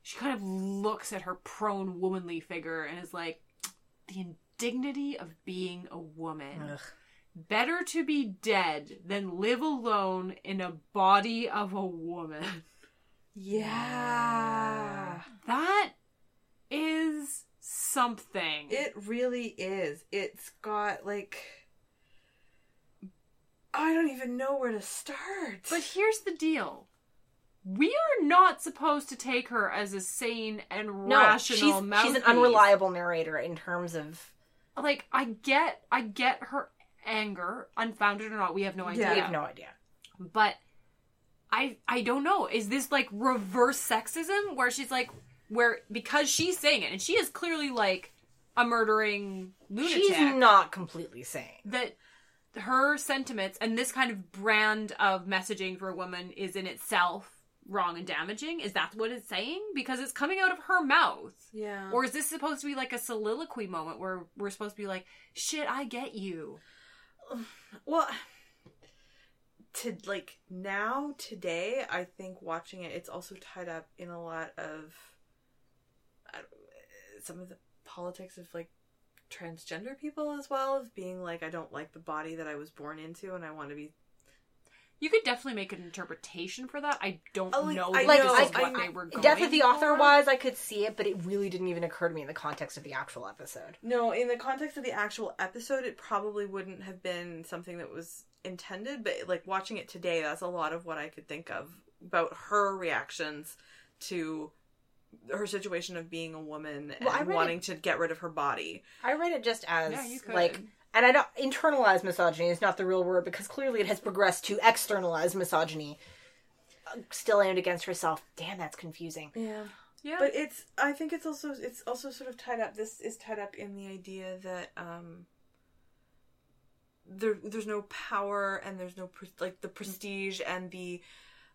She kind of looks at her prone womanly figure and is like, the indignity of being a woman. Better to be dead than live alone in a body of a woman. yeah, That is something. it really is. It's got like. I don't even know where to start. But here's the deal. We are not supposed to take her as a sane and No, rational she's she's an unreliable narrator in terms of Like I get I get her anger, unfounded or not, we have no idea. Yeah. we have no idea. But I I don't know. Is this like reverse sexism where she's like where because she's saying it and she is clearly like a murdering lunatic She's not completely sane. that her sentiments and this kind of brand of messaging for a woman is in itself wrong and damaging. Is that what it's saying? Because it's coming out of her mouth. yeah, Or is this supposed to be like a soliloquy moment where we're supposed to be like, shit, I get you? Well, to like now today, I think watching it, it's also tied up in a lot of some of the politics of like transgender people as well of being like I don't like the body that I was born into and I want to be You could definitely make an interpretation for that. I don't Oh, like, know I if Like this know, is I- what I- they were going Death of the author for. wise, I could see it, but it really didn't even occur to me in the context of the actual episode. No, in the context of the actual episode, it probably wouldn't have been something that was intended, but like watching it today, that's a lot of what I could think of about her reactions to her situation of being a woman Well, and read wanting to get rid of her body. I read it just as Yeah, you could. like, and I don't internalized misogyny is not the real word because clearly it has progressed to externalized misogyny. Uh, Still aimed against herself. Damn, that's confusing. Yeah. Yeah. But it's I think it's also it's also sort of tied up this is tied up in the idea that um there there's no power and there's no pre- like the prestige and the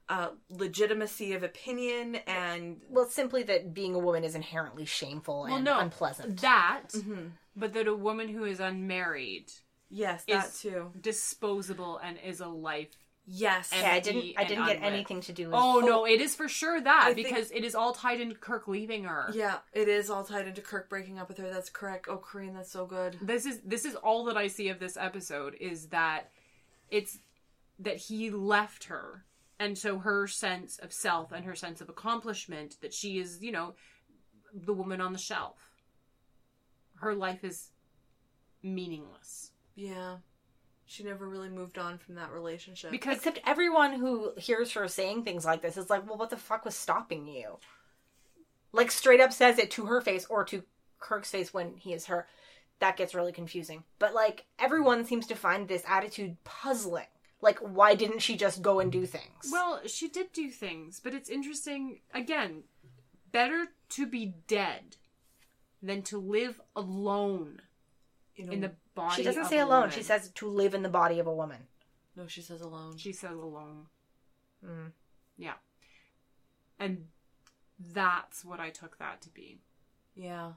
uh legitimacy of opinion and Well, simply that being a woman is inherently shameful well, and no, unpleasant. that, Mm-hmm. but that a woman who is unmarried, yes that too disposable, and is a life. yes yeah, I didn't. I didn't get unlit. anything to do with. Oh, no, it is for sure that I think- because it is all tied into Kirk leaving her. yeah it is all tied into Kirk breaking up with her that's correct oh Corinne that's so good This is this is all that I see of this episode is that it's that he left her and so her sense of self and her sense of accomplishment that she is, you know, the woman on the shelf. Her life is meaningless yeah she never really moved on from that relationship because Except everyone who hears her saying things like this is like, well, what the fuck was stopping you? Like, straight up says it to her face or to Kirk's face when he is her. That gets really confusing. But, like, everyone seems to find this attitude puzzling. Like, why didn't she just go and do things? Well, she did do things, but it's interesting. Again, better to be dead than to live alone you know, in the body. she doesn't of say a alone. woman. She says to live in the body of a woman. no she says alone She says alone. Mm. Yeah, and that's what I took that to be. Yeah.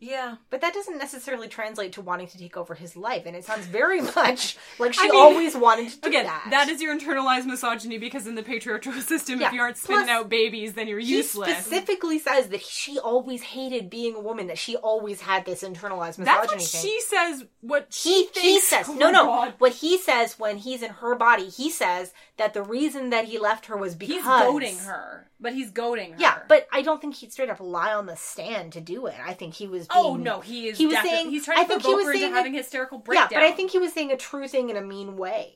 Yeah. But that doesn't necessarily translate to wanting to take over his life, and it sounds very much like she I mean, always wanted to do Again, that. that is your internalized misogyny because in the patriarchal system, Yeah. if you aren't spitting Plus, out babies, then you're He useless. specifically says that she always hated being a woman, that she always had this internalized misogyny That's what thing. she says. What she he thinks. he says Oh no no God. what he says when he's in her body he says that the reason that he left her was because He's goading her, but he's goading her. yeah but i don't think he'd straight up lie on the stand to do it i think he was oh, being, Oh no, he is. he was saying he's trying I to think he provoke was her into saying having that- hysterical yeah but i think he was saying a true thing in a mean way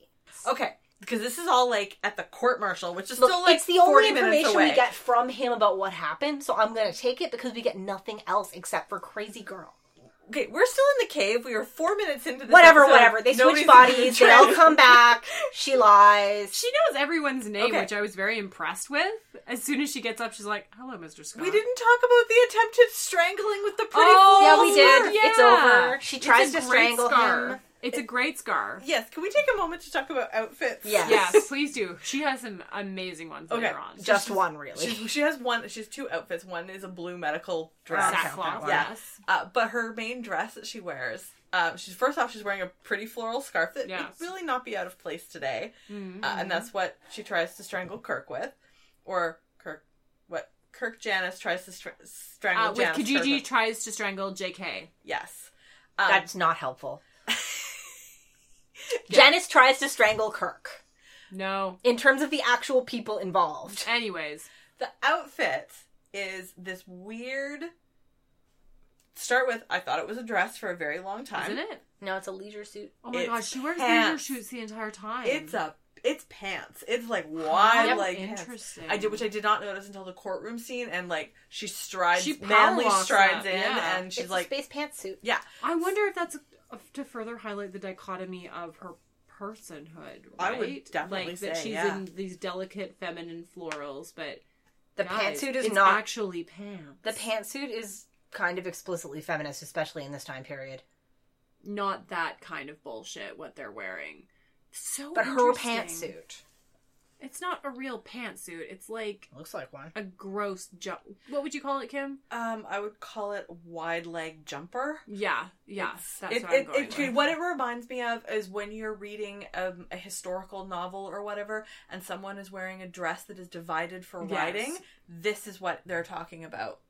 Okay. Because this is all like at the court martial, which is Look, still like it's the 40 only information away. we get from him about what happened so i'm gonna take it because we get nothing else except for crazy girl Okay, we're still in the cave. We are four minutes into this. whatever episode. whatever they Nobody's switch bodies they all come back she lies She knows everyone's name, Okay. which I was very impressed with. As soon as she gets up, she's like, "Hello, Mr. Scott." We didn't talk about the attempted strangling with the pretty Oh, Yeah, we did. Yeah. It's over. She It's tries a to great strangle scar. him. It's a great scarf. Yes, can we take a moment to talk about outfits? Yes. Yes, please do. She has some amazing ones Okay. later on. just one really She's, she has one. She has two outfits. One is a blue medical dress. Okay. sackcloth. Yeah. Yes. Uh, but her main dress that she wears, uh, she's first off, she's wearing a pretty floral scarf that Yes. would really not be out of place today, Mhm. uh, and that's what she tries to strangle Kirk with, or Kirk, what Kirk Janice tries to str- strangle Uh, with Janice Kijiji with. tries to strangle JK. Yes, um, That's not helpful. Janice tries to strangle Kirk. No. In terms of the actual people involved. Anyways, the outfit is this weird. Start with, I thought it was a dress for a very long time. isn't it? No, it's a leisure suit. Oh my It's gosh, she wears pants. leisure suits the entire time. It's a it's pants. It's like wide Yep. leg pants. Interesting. I did, which I did not notice until the courtroom scene, and like she strides, She power manly strides up, in, yeah. and she's it's like, a space pantsuit. yeah, I wonder if that's a, to further highlight the dichotomy of her personhood. Right? I would definitely like that she's yeah. in these delicate feminine florals, but The guys, pantsuit is it's not. actually pants. the pantsuit is kind of explicitly feminist, especially in this time period. not that kind of bullshit. What they're wearing, so But her interesting. pantsuit It's not a real pantsuit. It's like looks like one. a gross jump. What would you call it, Kim? um, I would call it wide leg jumper. Yeah, yeah. It's- that's it, what I'm it, going it- with. what it reminds me of is when you're reading um, a historical novel or whatever, and someone is wearing a dress that is divided for Yes. riding. This is what they're talking about.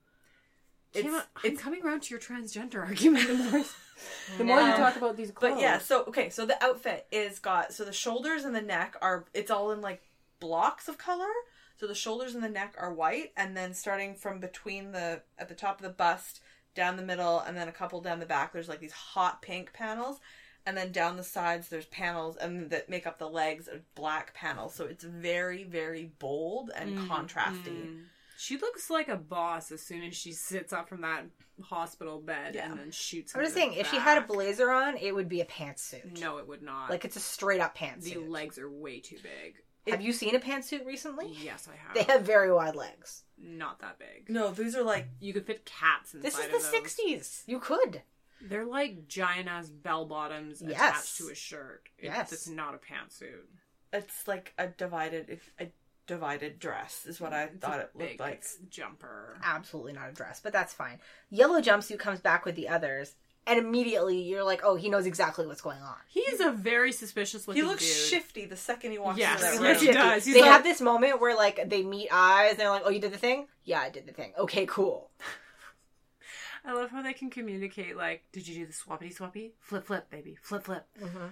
It's, Kim, I'm it's coming around to your transgender argument. The more, the more you No. talk about these clothes, But yeah, so okay, so the outfit is got so the shoulders and the neck are it's all in like blocks of color. So the shoulders and the neck are white, and then starting from between the at the top of the bust down the middle, and then a couple down the back, there's like these hot pink panels, and then down the sides there's panels and that make up the legs of black panels. So it's very very bold and Mm, contrasty. She looks like a boss as soon as she sits up from that hospital bed Yeah. and then shoots. I'm just saying, the if she had a blazer on, it would be a pantsuit. no, it would not. Like it's a straight up pantsuit. the pantsuit. legs are way too big. Have you seen a pantsuit recently? Yes, I have. They have very wide legs. not that big. No, these are like You could fit cats inside This is the those. '60s. You could. They're like giant ass bell bottoms Yes. attached to a shirt. It- Yes. it's not a pantsuit. it's like a divided a divided dress is what I It's thought a it looked big like. jumper. Absolutely not a dress, but that's fine. Yellow jumpsuit comes back with the others, and immediately you're like, oh, he knows exactly what's going on. He is a very suspicious looking He looks dude. shifty the second he walks Yes, into that yes, he does. He's they like- have this moment where like they meet eyes, and they're like, "Oh, you did the thing? Yeah, I did the thing. Okay, cool." I love how they can communicate. Like, did you do the swappity swappy? Flip flip, baby, flip flip. Mm-hmm.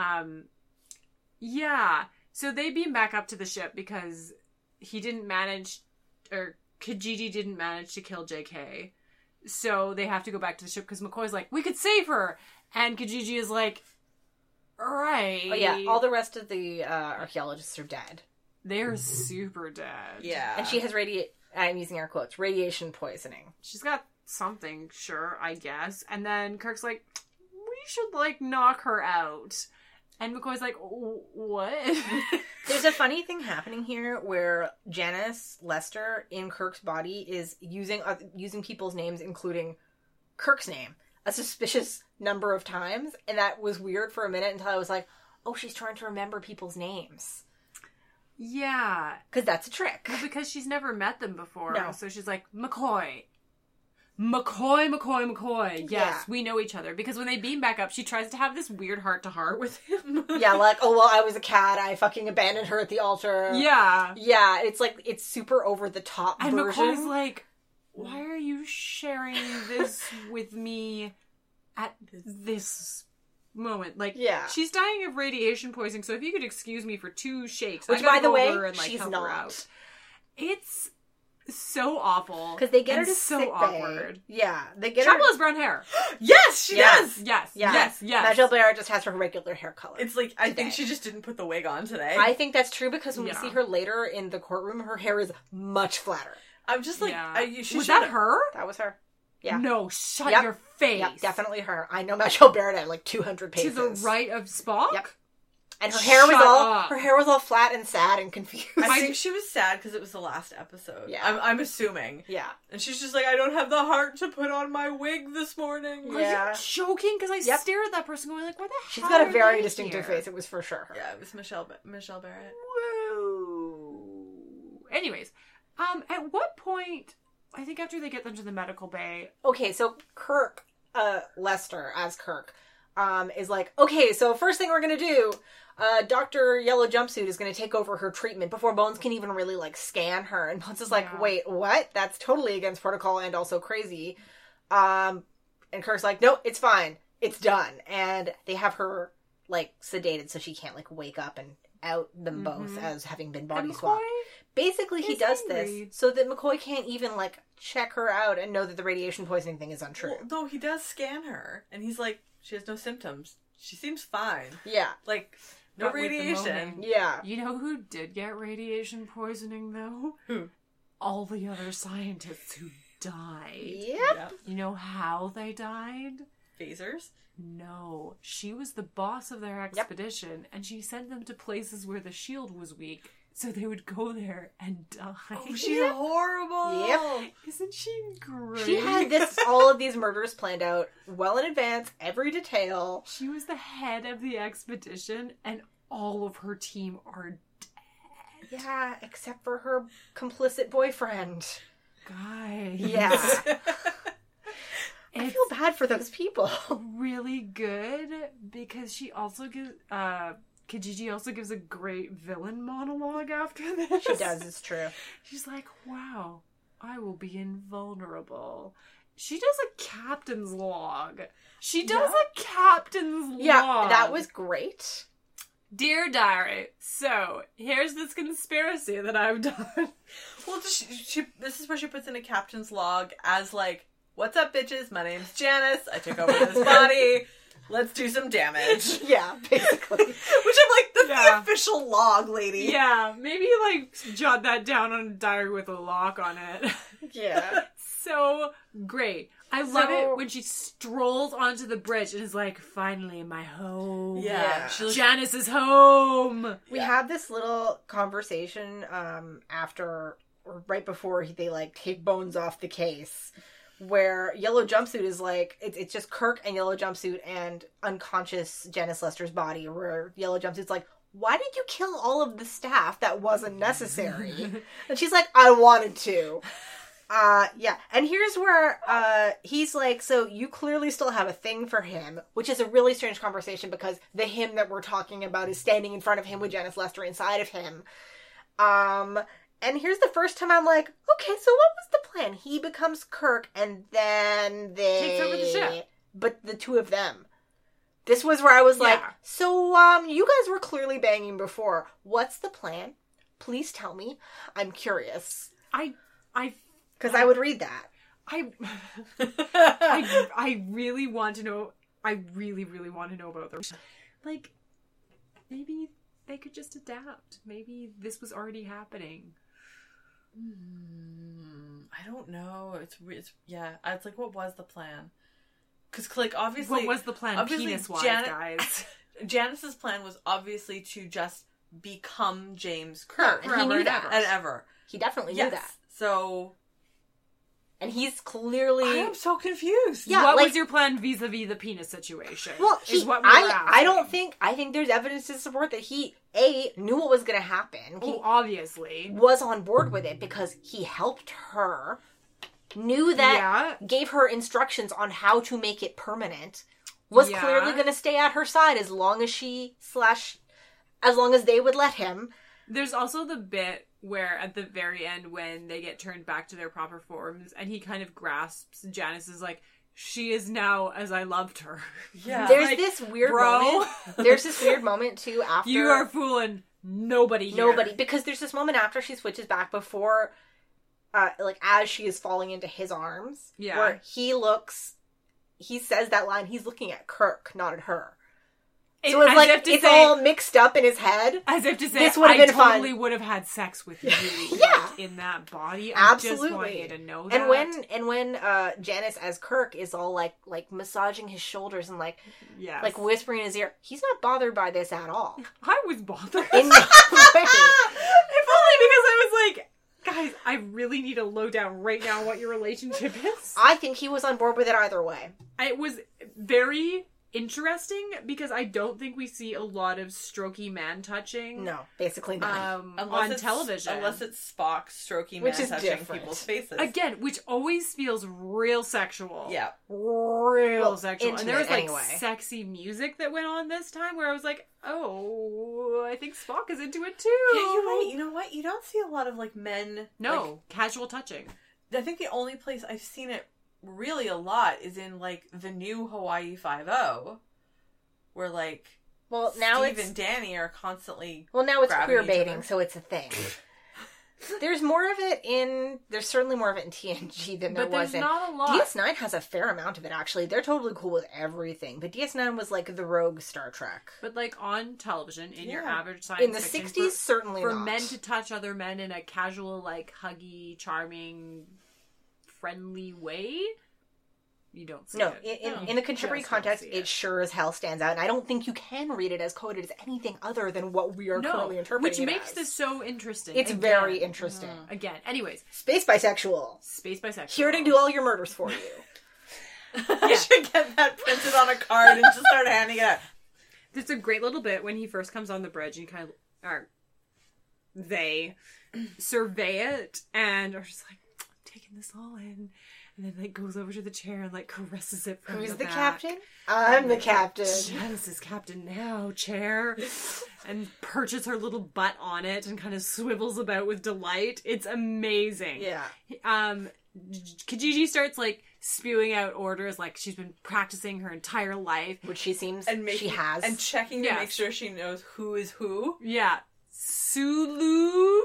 Um, yeah. So they beam back up to the ship because he didn't manage, or Kijiji didn't manage to kill J.K. So they have to go back to the ship because McCoy's like, we could save her, and Kijiji is like, right. Oh yeah, all the rest of the uh, archaeologists are dead, they're super dead. Yeah. and she has radiate. I'm using air quotes. Radiation poisoning. she's got something, sure, I guess. And then Kirk's like, we should like knock her out. And McCoy's like, what? There's a funny thing happening here where Janice Lester in Kirk's body is using uh, using people's names, including Kirk's name, a suspicious number of times, and that was weird for a minute until I was like, "Oh, she's trying to remember people's names yeah. because that's a trick." Well, because she's never met them before. No. So she's like, McCoy. McCoy, McCoy, McCoy. Yes, Yeah. we know each other because when they beam back up, she tries to have this weird heart to heart with him. Yeah, like, oh well, I was a cat. I fucking abandoned her at the altar. yeah. yeah. It's like it's super over the top And version. McCoy's like, why are you sharing this with me at this moment? Like, Yeah. she's dying of radiation poisoning, so if you could excuse me for two shakes, Which, by the way, and, like, she's help not. her out. It's so awful. because they get and her to so sick awkward. bay. Yeah, they get Chapel her. has brown hair. yes, she Yeah. does. Yes, Yeah. yes, yes. Majel Barrett just has her regular hair color. It's like I Today. think she just didn't put the wig on today. I think that's true because when Yeah. we see her later in the courtroom, her hair is much flatter. I'm just like, yeah. I, you- she Was should've- that her? That was her. Yeah. No, shut Yep. your face. Yep, definitely her. I know Majel Barrett at like 200 pages. To the right of Spock? Yep. And her hair was all up. her hair was all flat and sad and confused. I I- think she was sad because it was the last episode. Yeah. I'm, I'm assuming. yeah. And she's just like, I don't have the heart to put on my wig this morning. Are Yeah. you joking? Because I Yep. stare at that person going like, "What the She's hell?" got a very distinctive here? face. It was for sure her. Yeah, it was Michelle Ba- Majel Barrett. Whoa. Anyways, um, at what point? I think after they get them to the medical bay, Okay, so Kirk, uh, Lester as Kirk, um, is like, okay, so first thing we're gonna do, uh, Doctor Yellow Jumpsuit is gonna take over her treatment before Bones can even really like scan her, and Bones is like, Yeah. wait, what? That's totally against protocol and also crazy. Um, and Kirk's like, no, it's fine, it's done, and they have her like sedated so she can't like wake up and out them both Mhm. as having been body swapped. Basically, he does angry. this so that McCoy can't even like check her out and know that the radiation poisoning thing is untrue. Well, no, he does scan her, and he's like, she has no symptoms. She seems fine. yeah, Like, no Not radiation. yeah. You know who did get radiation poisoning though? Who? All the other scientists who died. Yep. You know how they died? Phasers. No, she was the boss of their expedition, and she sent them to places where the shield was weak, so they would go there and die. Oh, she's horrible. Yep. Isn't she great? She had this all of these murders planned out well in advance, every detail. She was the head of the expedition, and all of her team are dead. Yeah, except for her complicit boyfriend. guys. Yeah. I feel bad for those people. really good because she also gives uh Kijiji also gives a great villain monologue after this. she does, it's true. She's like, "Wow, I will be invulnerable." She does a captain's log. She does a captain's Yeah, log. Yeah, that was great. Dear Diary. So here's this conspiracy that I've done. Well, she, she, this is where she puts in a captain's log as like, "What's up, bitches? My name's Janice. I took over this body. Let's do some damage." Yeah, basically. Which I'm like, that's Yeah. the official log, lady. Yeah, maybe like jot that down on a diary with a lock on it. yeah. so great. I love So- it when she strolls onto the bridge and is like, "Finally, my home." Yeah. Yeah. Janice is home. We have this little conversation um after or right before they like take Bones off the case where Yellow Jumpsuit is like it's it's just Kirk and Yellow Jumpsuit and unconscious Janice Lester's body where Yellow Jumpsuit's like why did you kill all of the staff that wasn't necessary? and she's like I wanted to. Uh yeah, and here's where uh he's like, so you clearly still have a thing for him, which is a really strange conversation because the him that we're talking about is standing in front of him with Janice Lester inside of him. Um and here's the first time I'm like, okay, so what was the plan? He becomes Kirk and then they Takes over the ship. But the two of them. This was where I was like, so um you guys were clearly banging before. What's the plan? Please tell me. I'm curious. I, I, Because I would read that. I, I, I really want to know. I really, really want to know about the like. Maybe they could just adapt. Maybe this was already happening. Hmm, I don't know. It's it's yeah. It's like what was the plan? Because like obviously, what was the plan, obviously penis wise, Janet- guys? Janice's plan was obviously to just become James Kirk Yeah, and he knew Forever and that. ever. and ever. He definitely Yes. knew that. So And he's clearly I am so confused. Yeah, what like- was your plan vis-a-vis the penis situation? Well, is he, what we were I I don't think I think there's evidence to support that he a knew what was going to happen. He Oh, obviously. was on board with it because he helped her knew that, yeah. gave her instructions on how to make it permanent, was Yeah. clearly going to stay at her side as long as she slash as long as they would let him. There's also the bit where at the very end when they get turned back to their proper forms and he kind of grasps Janice is like, she is now as I loved her. Yeah. There's Like, this weird bro. moment. There's this weird moment too after You are fooling nobody here. nobody because there's this moment after she switches back before uh like as she is falling into his arms Yeah. where he looks he says that line he's looking at Kirk not at her It- so it's like it's say- all mixed up in his head As if to say, This would've I been fun. totally would have had sex with you, Yeah. like, in that body. I just Absolutely. to know that. and when and when uh Janice as Kirk is all like like massaging his shoulders and like yes. like whispering in his ear he's not bothered by this at all I was bothered. in no if only because I was like, guys, I really need to low down right now on what your relationship is. I think he was on board with it either way It was very interesting because I don't think we see a lot of strokey man touching. no basically not Um, Unless on it's- television, Unless it's Spock stroking Which man is touching different. people's faces. again, which always feels real sexual. Yeah. real Well, sexual. And there was like anyway. sexy music that went on this time where I was like, oh, I think Spock is into it too. Yeah, you're right. You know what? You don't see a lot of like men. No, like, casual touching. I think the only place I've seen it really a lot is in like the new Hawaii Five O, where like well now Steve it's and Danny are constantly. Well, now it's queer baiting, so it's a thing. there's more of it in. There's certainly more of it in TNG than there But was in. not a lot. DS9 has a fair amount of it actually. They're totally cool with everything. But DS9 was like the rogue Star Trek. But like on television, in your average science In the fiction, 60s, for- certainly for not. men to touch other men in a casual, like huggy, charming, friendly way, you don't see no, it. in, in, No, in the contemporary context, it. it. sure as hell stands out. And I don't think you can read it as coded as anything other than what we are currently interpreting. which it makes as. this so interesting. It's Again. very interesting. Mm, again, anyways, Space bisexual. space bisexual. Here to do all your murders for you. I should get that printed on a card and just start handing it out. There's a great little bit when he first comes on the bridge and you kind of are they survey it and are just like taking this all in and then like goes over to the chair and like caresses it from Who's the, the back. captain? I'm the captain. Janice is captain now, chair, and perches her little butt on it and kind of swivels about with delight. It's amazing. Yeah. Um, Kijiji starts like spewing out orders like she's been practicing her entire life. Which she seems And making, she has. and checking to Yes. make sure she knows who is who. Yeah, Sulu.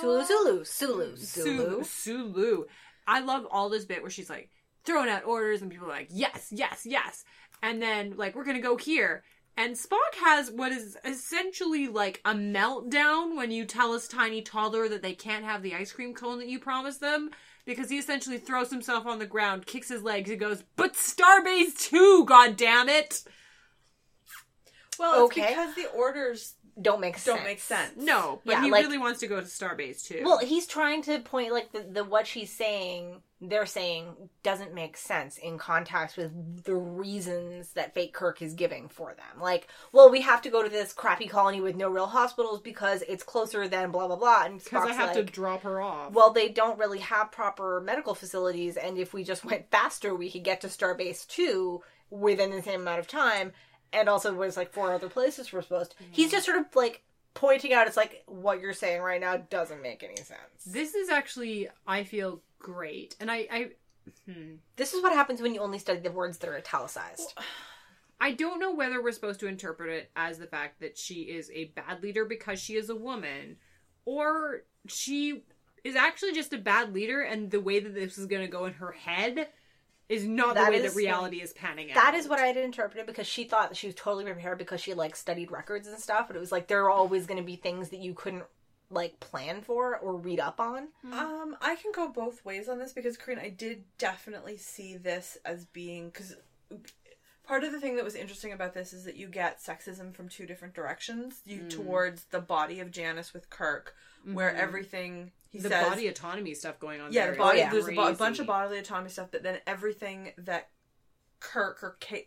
Sulu, Sulu, Sulu, Sulu. Sulu. I love all this bit where she's like throwing out orders and people are like, yes, yes, yes. And then, like, we're going to go here. And Spock has what is essentially like a meltdown when you tell his tiny toddler that they can't have the ice cream cone that you promised them. Because he essentially throws himself on the ground, kicks his legs, and goes, But Starbase 2, God damn it! Well, it's because the orders Don't make sense. don't make sense. No, but Yeah, he like- really wants to go to Starbase 2. Well, he's trying to point like the, the what she's saying, they're saying doesn't make sense in context with the reasons that Fake Kirk is giving for them. Like, well, we have to go to this crappy colony with no real hospitals because it's closer than blah blah blah. And because I have to drop her off. well, they don't really have proper medical facilities, and if we just went faster, we could get to Starbase Two within the same amount of time. And also, there's like four other places we're supposed. to. He's just sort of like pointing out. It's like what you're saying right now doesn't make any sense. This is actually, I feel great, and I, I, hmm. This is what happens when you only study the words that are italicized. I don't know whether we're supposed to interpret it as the fact that she is a bad leader because she is a woman, or she is actually just a bad leader, and the way that this is going to go in her head is not That the way is- that reality is panning out. That is what I had interpreted because she thought that she was totally prepared because she like studied records and stuff, but it was like there are always going to be things that you couldn't like plan for or read up on. Um, I can go both ways on this because, Karina, I did definitely see this as being because part of the thing that was interesting about this is that you get sexism from two different directions. You Mm. towards the body of Janice with Kirk, where everything he Mm-hmm. the says, body autonomy stuff going on. yeah, there the body. yeah. There's a, bo- bunch of bodily autonomy stuff, but then everything that Kirk or K-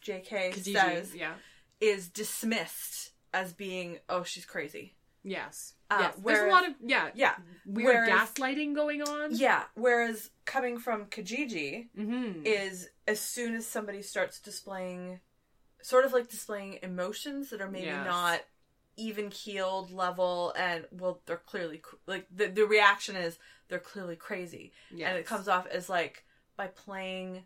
J.K. Kijiji, says yeah. is dismissed as being, oh, she's crazy. Yes. Uh, yes. There's a lot of yeah Yeah. weird Whereas- gaslighting going on. Yeah. Whereas coming from Kijiji Mm-hmm. is as soon as somebody starts displaying, sort of like displaying emotions that are maybe Yes. not even keeled level, and well, they're clearly like the the reaction is they're clearly crazy, yes. and it comes off as like by playing.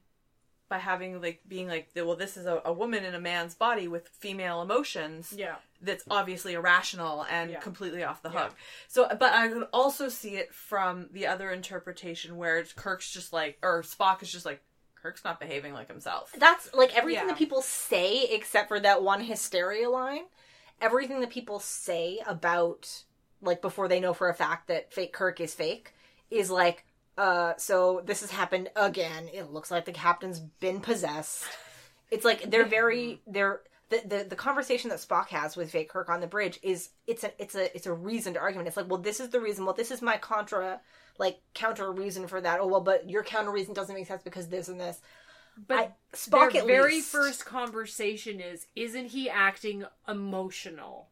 By having like being like well this is a, a woman in a man's body with female emotions Yeah. that's obviously irrational and Yeah. completely off the Yeah. hook. So, but I could also see it from the other interpretation where Kirk's just like, or Spock is just like, Kirk's not behaving like himself. That's like everything Yeah. that people say, except for that one hysteria line. Everything that people say about, like, before they know for a fact that fake Kirk is fake, is like, uh, so this has happened again. It looks like the captain's been possessed. It's like they're very they're the, the the conversation that Spock has with fake Kirk on the bridge is it's a it's a it's a reasoned argument. It's like, well, this is the reason. Well, this is my contra like counter reason for that. Oh well, but your counter reason doesn't make sense because this and this. But I, Spock their at very least- first conversation is, isn't he acting emotional?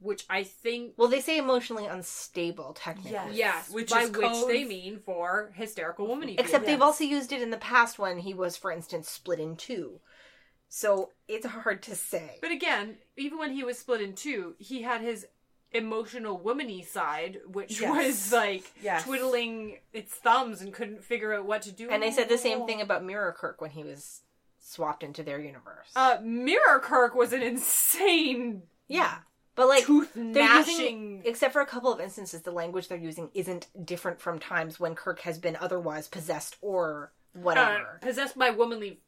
Which I think, Well, they say emotionally unstable, technically. Yes. yes, Which by is which they mean for hysterical woman. Except they've Yes. also used it in the past when he was, for instance, split in two. So it's hard to say. But again, even when he was split in two, he had his emotional womany side, which Yes. was like Yes. twiddling its thumbs and couldn't figure out what to do. And they said the same thing about Mirror Kirk when he was swapped into their universe. Uh, Mirror Kirk was an insane yeah. But like tooth gnashing. using except for a couple of instances the language they're using isn't different from times when Kirk has been otherwise possessed or uh, whatever. possessed by womanly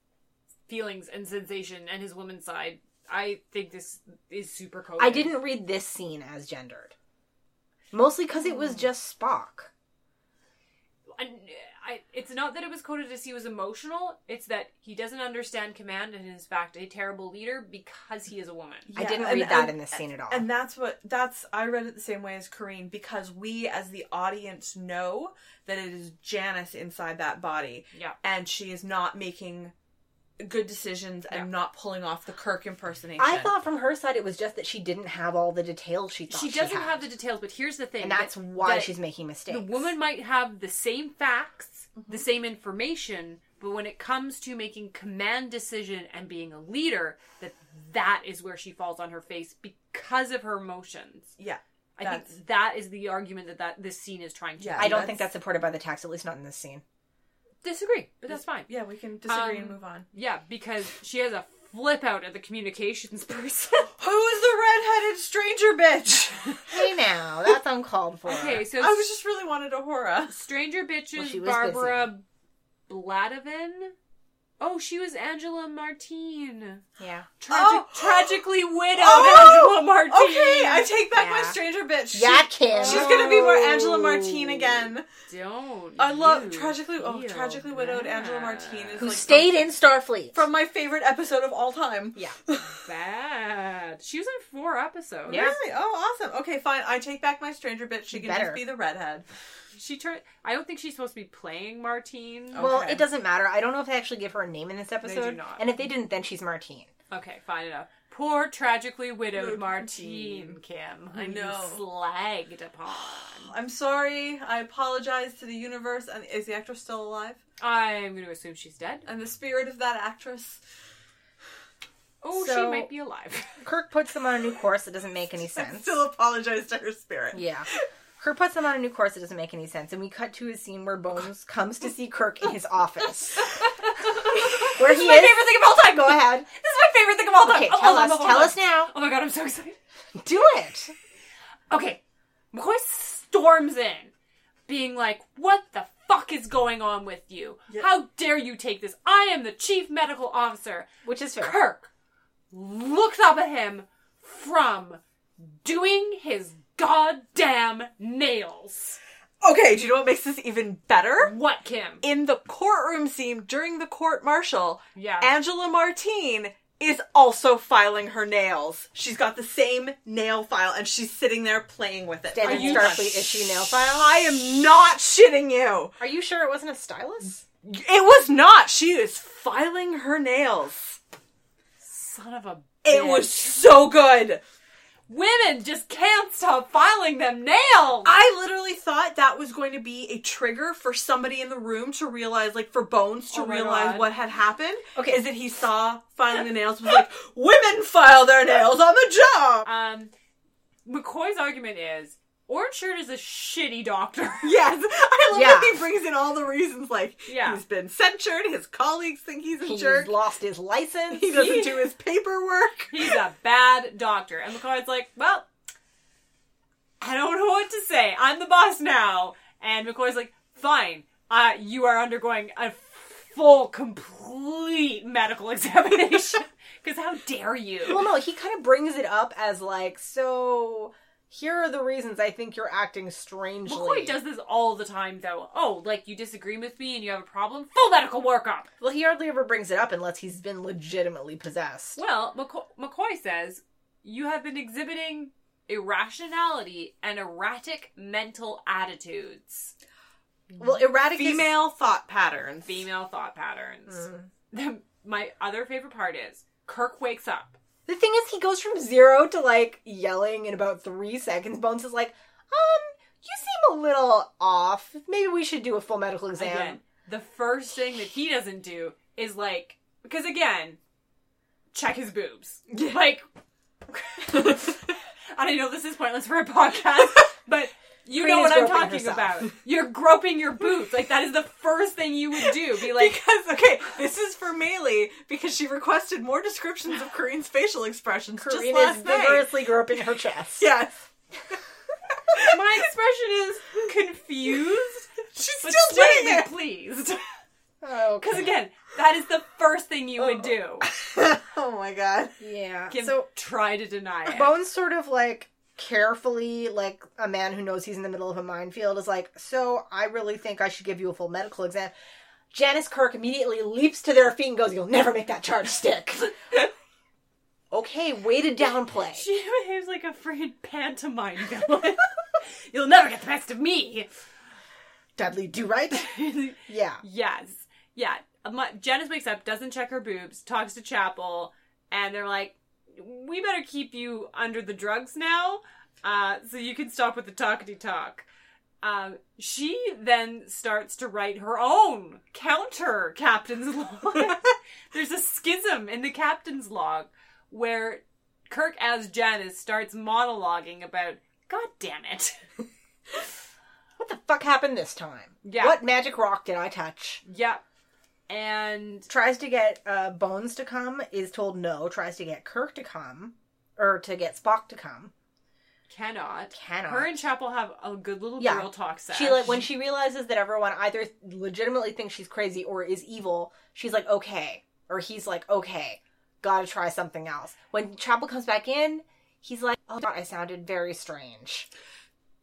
feelings and sensation and his woman side. I think this is super cool. I didn't read this scene as gendered. Mostly because it was mm. just Spock. I, I, it's not that it was coded as he was emotional. It's that he doesn't understand command and is in fact a terrible leader because he is a woman. I didn't and- read that and- in this scene at all. And that's what that's I read it the same way as Kareen because we as the audience know that it is Janice inside that body Yeah. and she is not making good decisions and Yeah. not pulling off the Kirk impersonation. I thought from her side it was just that she didn't have all the details she thought She she, doesn't had. have the details, but here's the thing. and that's that- why that she's making mistakes. The woman might have the same facts, the mm-hmm. same information, but when it comes to making command decision and being a leader, that that is where she falls on her face because of her emotions. yeah. I think that is the argument that, that this scene is trying to. Yeah. I don't think that's supported by the text, at least not in this scene. Disagree, but that's fine. Yeah, we can disagree and Um, move on. Yeah, because she has a flip out at the communications person. Who's the redheaded stranger bitch? Hey now, that's uncalled for. okay, so I was just really wanted a horror. Stranger Bitches, Well, she was Barbara Baldavin. Oh, she was Angela Martine. yeah. Tragic, Oh! tragically widowed Oh! Angela Martine. Okay, I take back my stranger bitch. Yeah, She- Kim. She's gonna be more Angela Martine again. Don't. I love you tragically oh tragically widowed bad. Angela Martine is Who like stayed in Starfleet. from my favorite episode of all time. Yeah. bad. She was in four episodes. Yeah. Really? Oh, awesome. Okay, fine. I take back my stranger bitch. She can Better. just be the redhead. She turned. I don't think she's supposed to be playing Martine. Well, Okay. it doesn't matter. I don't know if they actually give her a name in this episode. not. And if they didn't, then she's Martine. Okay, fine enough. Poor tragically widowed Widowed Martine, Martine. Kim. I who you know. Slagged upon. I'm sorry. I apologize to the universe. And is the actress still alive? I'm going to assume she's dead. And the spirit of that actress. Oh, she might be alive. Kirk puts them on a new course that doesn't make any I sense. still apologize to her spirit. Yeah. Kirk puts them on a new course that doesn't make any sense, and we cut to a scene where Bones comes to see Kirk in his office. Where This he is my is. favorite thing of all time. Go ahead. This is my favorite thing of all time. Okay, Oh, tell hold us. hold Tell hold us now. Oh my god, I'm so excited. Do it. Okay, McCoy storms in, being like, "What the fuck is going on with you? Yep. How dare you take this? I am the chief medical officer." Which is fair. Kirk looks up at him from doing his goddamn nails. Okay, do you know what makes this even better? What, Kim? In the courtroom scene during the court martial, Yeah. Angela Martine is also filing her nails. She's got the same nail file and she's sitting there playing with it. Dead Are in you Starfleet issue nail file. I am not shitting you. Are you sure it wasn't a stylus? It was not. She is filing her nails. Son of a. It was so good. Women just can't stop filing them nails. I literally thought that was going to be a trigger for somebody in the room to realize, like, for Bones to Oh realize God. what had happened. Okay. Is that he saw filing the nails was like, women file their nails on the job. um, McCoy's argument is Orange Shirt is a shitty doctor. Yes, I love Yeah. that he brings in all the reasons. Like, Yeah. he's been censured. His colleagues think he's a He's jerk. lost his license. He doesn't do his paperwork. He's a bad doctor. And McCoy's like, well, I don't know what to say. I'm the boss now. And McCoy's like, fine. Uh, you are undergoing a full, complete medical examination. Because how dare you? Well, no, he kind of brings it up as like, so here are the reasons I think you're acting strangely. McCoy does this all the time, though. Oh, like you disagree with me and you have a problem? Full medical workup. Well, he hardly ever brings it up unless he's been legitimately possessed. Well, McCoy, McCoy says you have been exhibiting irrationality and erratic mental attitudes. Well, erratic is- Female thought patterns. female thought patterns. Mm. My other favorite part is Kirk wakes up. The thing is, he goes from zero to like yelling in about three seconds. Bones is like, um, you seem a little off. Maybe we should do a full medical exam. Again, the first thing that he doesn't do is like because again, check his boobs. Like, I know this is pointless for a podcast, but you know what I'm talking herself. about. You're groping your boobs. Like that is the first thing you would do. Be like, because okay, this is for Maylee because she requested more descriptions of Karina's facial expressions last night. vigorously groping her chest. Yes, my expression is confused, she's still doing it. pleased. Oh, Because again, that is the first thing you would do. oh my god. yeah. Kim, So try to deny it. Bones sort of like carefully, like a man who knows he's in the middle of a minefield, is like, so I really think I should give you a full medical exam. Janice Kirk immediately leaps to their feet and goes, You'll never make that charge stick. okay, way to downplay. She behaves like a freaking pantomime villain. You'll never get the best of me. Dudley, do right? Yeah. yes. Yeah. Janice wakes up, doesn't check her boobs, talks to Chapel, and they're like, we better keep you under the drugs now, uh, so you can stop with the talkity talk. Um, she then starts to write her own counter captain's log. There's a schism in the captain's log where Kirk as Janice starts monologuing about, God damn it. What the fuck happened this time? Yeah. What magic rock did I touch? Yep. And Tries to get uh, Bones to come, is told no. Tries to get Kirk to come, or to get Spock to come. cannot. Cannot. Her and Chapel have a good little Yeah. girl talk sesh. She like when she realizes that everyone either legitimately thinks she's crazy or is evil, she's like, okay. Or he's like, okay, gotta try something else. When Chapel comes back in, he's like, oh, God, I sounded very strange.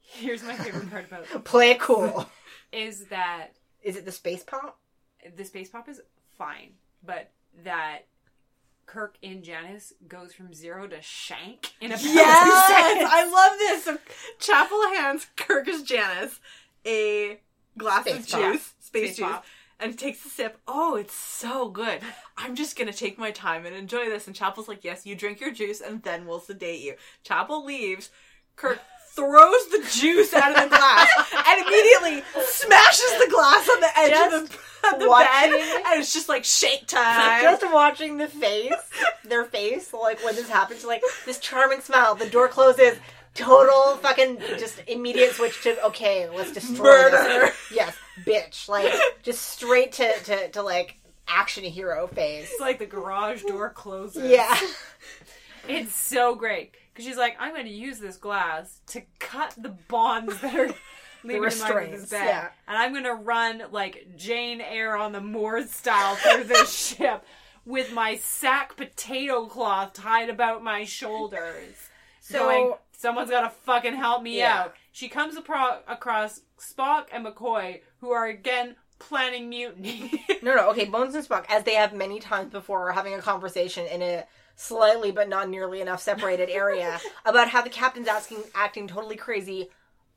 Here's my favorite part about it Play it cool. is that is it the space pop? The space pop is fine, but that Kirk in Janice goes from zero to shank in a few Yes, seconds. I love this. So Chapel hands Kirk as Janice a glass Space of pop. juice, space, Space juice, pop. and takes a sip. Oh, it's so good. I'm just gonna take my time and enjoy this. And Chapel's like, "Yes, you drink your juice, and then we'll sedate you." Chapel leaves. Kirk throws the juice out of the glass and immediately smashes the glass on the edge of the, of the watching- bed, and it's just like shake time. Just watching the face, their face, like when this happens, like this charming smile, the door closes, total fucking just immediate switch to okay, let's destroy Murder. this. Yes, bitch. Like just straight to to, to like action hero face. It's like the garage door closes. Yeah. It's so great. Because she's like, I'm going to use this glass to cut the bonds that are leaving him under restraints, this bed. yeah. And I'm going to run like Jane Eyre on the Moors style through this ship with my sack potato cloth tied about my shoulders. So- going, someone's got to fucking help me Yeah. out. She comes apro- across Spock and McCoy, who are again planning mutiny. No, no, okay, Bones and Spock, as they have many times before, are having a conversation in a slightly but not nearly enough separated area about how the captain's asking acting totally crazy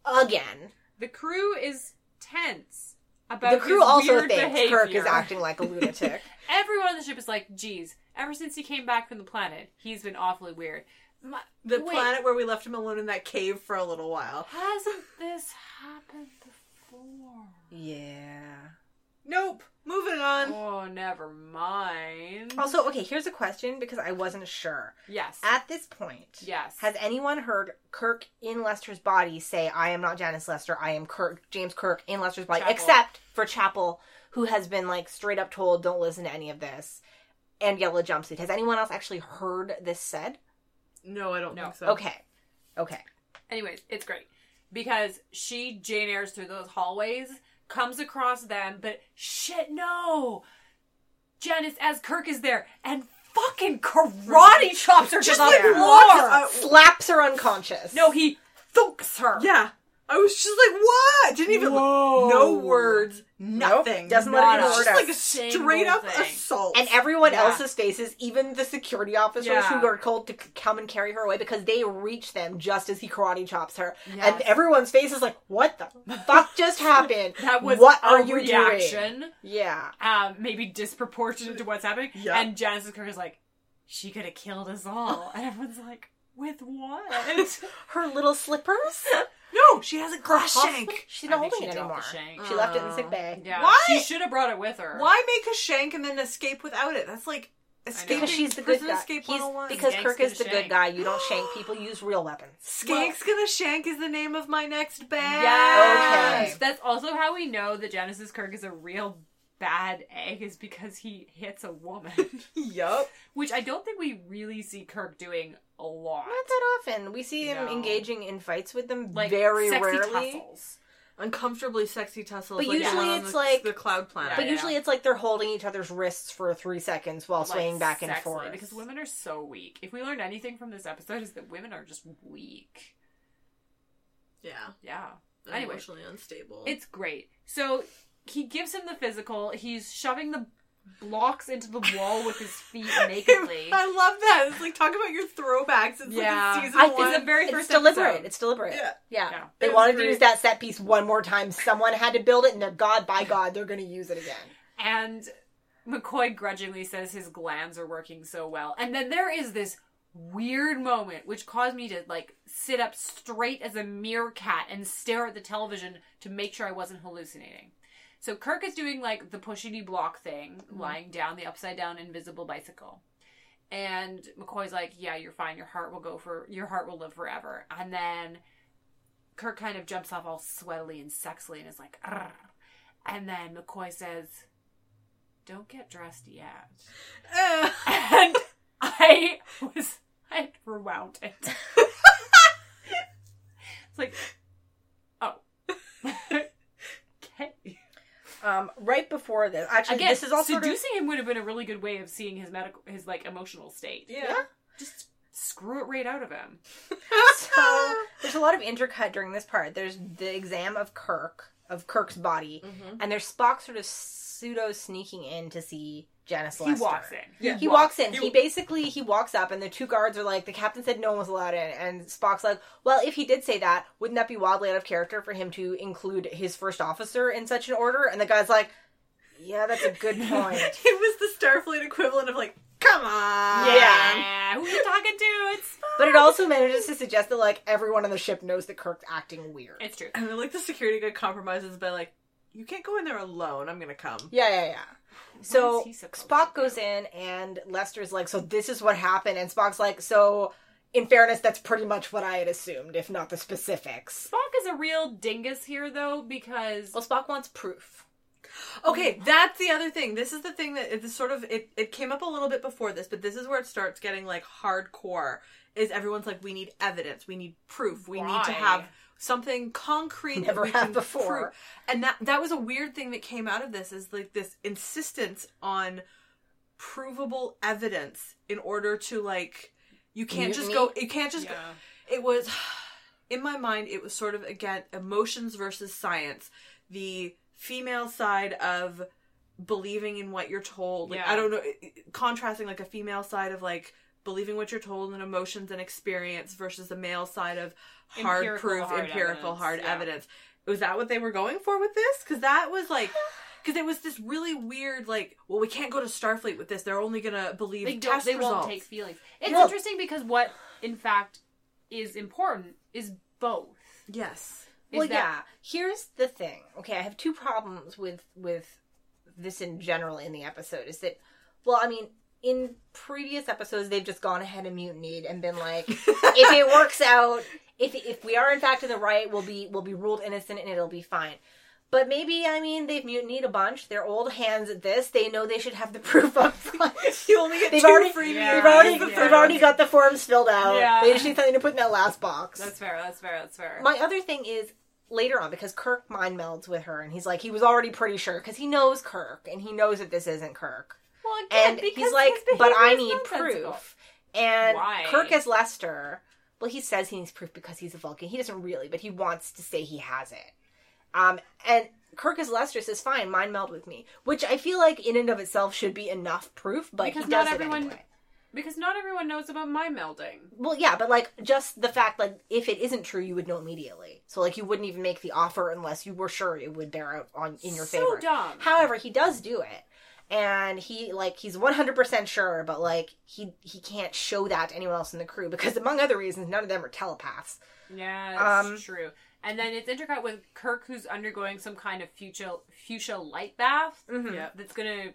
again. the crew is tense about The crew his also weird thinks behavior. Kirk is acting like a lunatic. Everyone on the ship is like, geez, ever since he came back from the planet, he's been awfully weird. My- The wait, planet where we left him alone in that cave for a little while. Hasn't this happened before? Yeah. Nope. Moving on. Oh, never mind. Also, okay, here's a question because I wasn't sure. yes. At this point, yes. has anyone heard Kirk in Lester's body say, I am not Janice Lester, I am Kirk, James Kirk in Lester's body, Chapel. except for Chapel, who has been like straight up told, don't listen to any of this, and Yellow Jumpsuit. Has anyone else actually heard this said? No, I don't No. think so. Okay. Okay. Anyways, it's great because she Jane Eyres through those hallways, comes across them, but shit, no. Janice as Kirk is there and fucking karate chops her Just to the like floor. out- Slaps her unconscious. no, he thunks her. Yeah. I was just like, what? Didn't even Whoa. no words, nothing. doesn't let Not it a just word out. like a straight up thing. assault. And everyone Yeah. else's faces, even the security officers Yeah. who are told to c- come and carry her away because they reach them just as he karate chops her. Yes. And everyone's face is like, what the fuck just happened? That was what a are you reaction. doing? Yeah. um, maybe disproportionate to what's happening. Yeah. And Janice Kirk is like, she could have killed us all. And everyone's like, with what? Her little slippers? no, she has a glass Her shank. She's I not think holding she it dropped anymore. the shank. She left it in the Oh. sick uh, bay. yeah. Why? She should have brought it with her. Why make a shank and then escape without it? That's like escaping. Because she's the good prison guy. Escape He's, 101. because Skank's Kirk gonna is the good shank. guy. You don't shank people. Use real weapons. Skank's gonna shank is the name of my next bag. Yes. Okay. That's also how we know that Genesis Kirk is a real bad egg is because he hits a woman. Yup. Which I don't think we really see Kirk doing a lot. Not that often. We see him No. engaging in fights with them Like very sexy rarely. tussles. Uncomfortably sexy tussles. But like usually the one on it's the, like- the cloud planet. But Yeah, usually it's like they're holding each other's wrists for three seconds while Like, swaying back and sexily, forth. Because women are so weak. If we learned anything from this episode is that women are just weak. yeah. Yeah. Anyway. Emotionally unstable. It's great. So he gives him the physical. He's shoving the blocks into the wall with his feet nakedly. I love that. It's like talk about your throwbacks. It's Yeah. like season I- one. It's the very it's first deliberate. episode. It's deliberate. Yeah. Yeah. Yeah. They It was wanted to use that set piece one more time. Someone had to build it, and they're God by God, they're going to use it again. And McCoy grudgingly says his glands are working so well. And then there is this weird moment which caused me to like sit up straight as a meerkat and stare at the television to make sure I wasn't hallucinating. So Kirk is doing like the pushity block thing, lying down the upside down invisible bicycle. And McCoy's like, "Yeah, you're fine. Your heart will go for your heart will live forever." And then Kirk kind of jumps off all sweatily and sexily and is like, "Arr." and then McCoy says, "Don't get dressed yet." Eh. And I was I rewound it. it's like, oh, okay. Um, right before this, actually, Again, this is all sort of seducing him would have been a really good way of seeing his medical, his like emotional state. yeah. Just screw it right out of him. so there's a lot of intercut during this part. There's the exam of Kirk of Kirk's body, Mm-hmm. and there's Spock sort of pseudo sneaking in to see Janice He walks in. Yeah. He walks in. He- He basically he walks up, and the two guards are like, the captain said no one was allowed in, and Spock's like, well, if he did say that, wouldn't that be wildly out of character for him to include his first officer in such an order? And the guy's like, yeah, that's a good point. It was the Starfleet equivalent of like, come on. Yeah, who are you talking to? It's but it also manages to suggest that like everyone on the ship knows that Kirk's acting weird. it's true. And then like the security guy compromises by like, you can't go in there alone. I'm gonna come. Yeah, yeah, yeah. So is Spock goes do? in, and Lester's like, "So this is what happened," and Spock's like, "So." In fairness, that's pretty much what I had assumed, if not the specifics. Spock is a real dingus here, though, because Well, Spock wants proof. Okay, mm-hmm. that's the other thing. This is the thing that it's sort of it, it came up a little bit before this, but this is where it starts getting like hardcore. Is everyone's like, we need evidence, we need proof, we need to have something concrete Never had before. prove. And that that was a weird thing that came out of this is like this insistence on provable evidence in order to like you can't just go Mutiny? you can't just go it was in my mind it was sort of again emotions versus science the female side of believing in what you're told like Yeah. i don't know contrasting like a female side of like believing what you're told and emotions and experience versus the male side of hard proof hard empirical evidence, hard yeah. evidence was that what they were going for with this because that was like because it was this really weird like well we can't go to starfleet with this they're only gonna believe they don't test they results won't take feelings it's Well- interesting because what in fact, is important is both. Yes. Is well, that- yeah. Here's the thing. Okay, I have two problems with with this in general in the episode. Is that, well, I mean, in previous episodes they've just gone ahead and mutinied and been like, if it works out, if if we are in fact in the right, we'll be we'll be ruled innocent and it'll be fine. But maybe I mean they've mutinied a bunch. They're old hands at this. They know they should have the proof up front. You only get They've two already, free Yeah. they've already, the they've already got the forms filled out. Yeah. They just need something to put in that last box. That's fair. That's fair. That's fair. My other thing is later on because Kirk mind melds with her and he's like he was already pretty sure because he knows Kirk and he knows that this isn't Kirk well, again, and he's like but I need proof and Why? Kirk is Lester well he says he needs proof because he's a Vulcan he doesn't really but he wants to say he has it um and Kirk as Lester says fine mind meld with me which I feel like in and of itself should be enough proof but Because he not does everyone- anyway. Because not everyone knows about mind melding. Well, yeah, but like just the fact, like if it isn't true, you would know immediately. So like you wouldn't even make the offer unless you were sure it would bear out on in your so favor. dumb. However, he does do it, and he like he's one hundred percent sure, but like he he can't show that to anyone else in the crew because among other reasons, none of them are telepaths. Yeah, that's Um, true. And then it's intercut with Kirk, who's undergoing some kind of fuchsia fuchsia light bath Yeah. that's gonna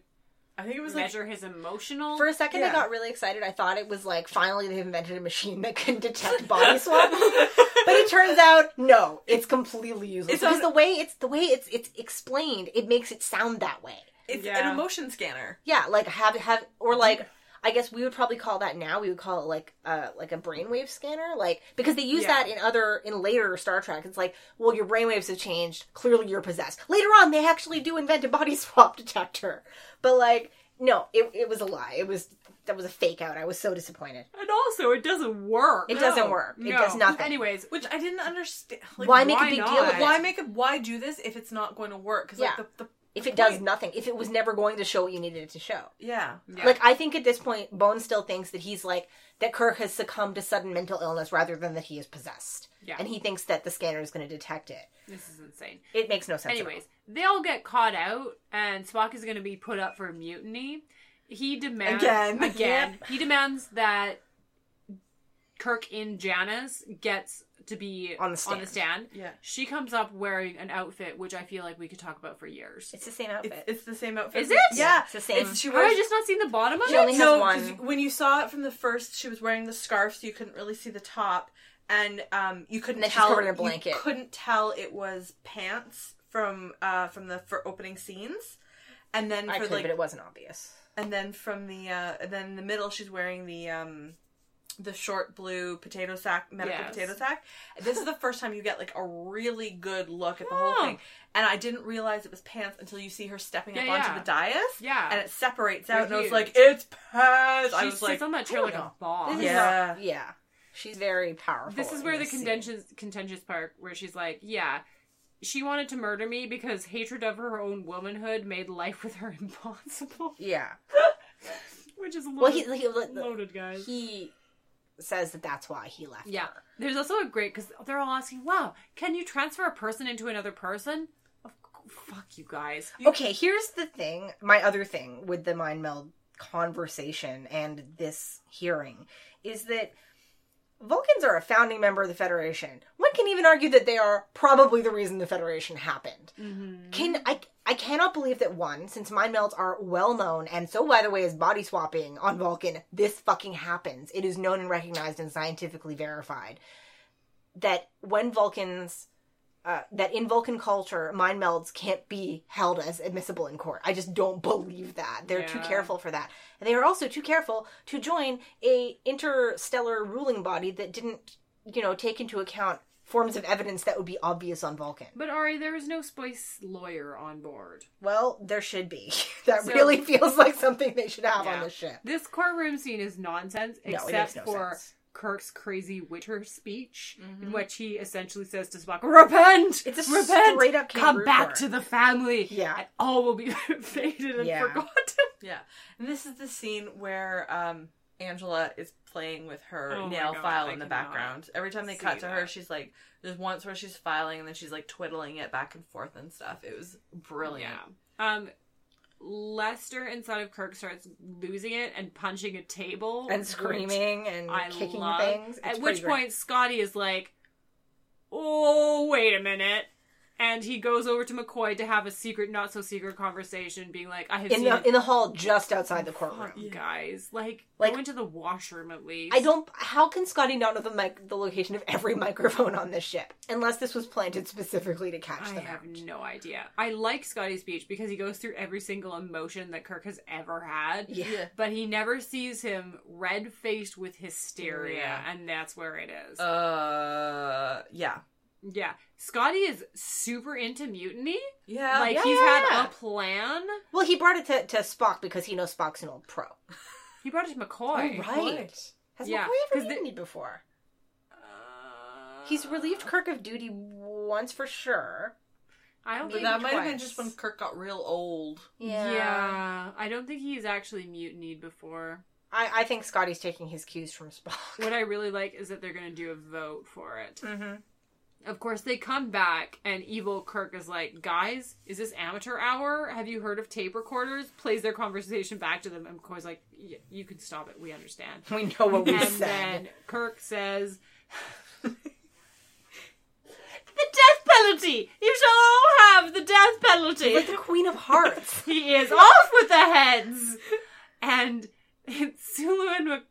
I think it was like measure his emotional. For a second, I got really excited. I thought it was like finally they've invented a machine that can detect body swap. but it turns out no, it's completely useless It's because on- the way it's the way it's it's explained, it makes it sound that way. It's Yeah. an emotion scanner. Yeah, like have have or like I guess we would probably call that now. We would call it like uh like a brainwave scanner, like because they use Yeah. that in other in later Star Trek. It's like, well, your brainwaves have changed. Clearly, you're possessed. Later on, they actually do invent a body swap detector, but like no, it it was a lie. It was that was a fake out. I was so disappointed. and also, it doesn't work. It doesn't work. It does nothing. Anyways, Which I didn't understand. Like, Why make why a big not? deal? Why make a why do this if it's not going to work? Because Yeah. like the, the if it does nothing, if it was never going to show what you needed it to show. yeah yeah. Like I think at this point, Bone still thinks that he's like that Kirk has succumbed to sudden mental illness rather than that he is possessed. Yeah. And he thinks that the scanner is going to detect it. this is insane. It makes no sense. at all. Anyways, they all get caught out, and Spock is going to be put up for mutiny. He demands Again. again. He demands that Kirk in Janice gets to be On the stand. stand. yeah. She comes up wearing an outfit, which I feel like we could talk about for years. it's the same outfit. it's the same outfit. Is it? Yeah, It's the same. It's, she Have I just not seen the bottom of She it? only has no, one. 'cause when you saw it from the first, she was wearing the scarf, so you couldn't really see the top, and um, you couldn't And then she's tell. covered in a you couldn't tell it was pants from uh from the for opening scenes, and then I could, like but it wasn't obvious. and then from the uh then in the middle she's wearing the um the short blue potato sack medical Yes. potato sack this is the first time you get like a really good look at the whole Oh. thing and i didn't realize it was pants until you see her stepping up onto yeah. the dais Yeah. and it separates They're out and i was like it's pants she i was sits like on that chair like don't a boss. Yeah. not- yeah. She's very powerful. This is in where the this scene. contentious contentious part where she's like, yeah, she wanted to murder me because hatred of her own womanhood made life with her impossible. Yeah. Which is a Well, loaded, he he, loaded guys. he says that that's why he left. yeah, her. there's also a great because they're all asking, "Wow, can you transfer a person into another person?" Fuck you guys. Okay, here's the thing. My other thing with the mind meld conversation and this hearing is that Vulcans are a founding member of the Federation. One can even argue that they are probably the reason the Federation happened. Mm-hmm. Can I? I cannot believe that one, since mind melds are well known, and so by the way is body swapping on Vulcan. This fucking happens. It is known and recognized and scientifically verified that when Vulcans uh, that in Vulcan culture, mind melds can't be held as admissible in court. I just don't believe that. They're too careful for that. And they are also too careful to join a interstellar ruling body that didn't, you know, take into account forms of evidence that would be obvious on Vulcan. But Ari, there is no spice lawyer on board. Well, there should be. that So- really feels like something they should have on the ship. This courtroom scene is nonsense, No, it except makes no for sense. Kirk's crazy Witter speech, Mm-hmm. in which he essentially says to Spock, "Repent, It's a repent, straight up come back court." to the family, Yeah. and all will be faded and Yeah. forgotten." Yeah, and this is the scene where um, Angela is playing with her Oh nail God, file I in the background. Every time they cut to her, she's like, "There's once where she's filing, and then she's like twiddling it back and forth and stuff." It was brilliant. Yeah. Um, Lester inside of Kirk starts losing it and punching a table and screaming and I kicking love. things. It's At which great. point Scotty is like, "Oh, wait a minute." And he goes over to McCoy to have a secret, not so secret conversation, being like, "I have in seen the it in the hall just outside the courtroom. Fuck, guys. Like, Like- go into the washroom at least." I don't. How can Scotty not know the mic, the location of every microphone on this ship, unless this was planted specifically to catch I them I have out? no idea. I like Scotty's speech because he goes through every single emotion that Kirk has ever had. Yeah. Yeah. But he never sees him red faced with hysteria, Yeah. and that's where it is. Uh, yeah. Yeah. Scotty is super into mutiny. Yeah. like yeah, he's yeah, had yeah. a plan. Well, he brought it to, to Spock because he knows Spock's an old pro. He brought it to McCoy. right. Has Yeah, McCoy 'cause ever the- mutinied before? Uh, He's relieved Kirk of duty once for sure. I don't but think that might have been just when Kirk got real old. Yeah. I don't think he's actually mutinied before. I, I think Scotty's taking his cues from Spock. What I really like is that they're going to do a vote for it. Mm-hmm. Of course, they come back, and evil Kirk is like, Guys, is this amateur hour? Have you heard of tape recorders? Plays their conversation back to them, and McCoy's like, "Y- You can stop it. We understand. We know what we and said. then Kirk says, The death penalty! You shall all have the death penalty! Like the Queen of Hearts. he is off with the heads! And Sulu and Mc-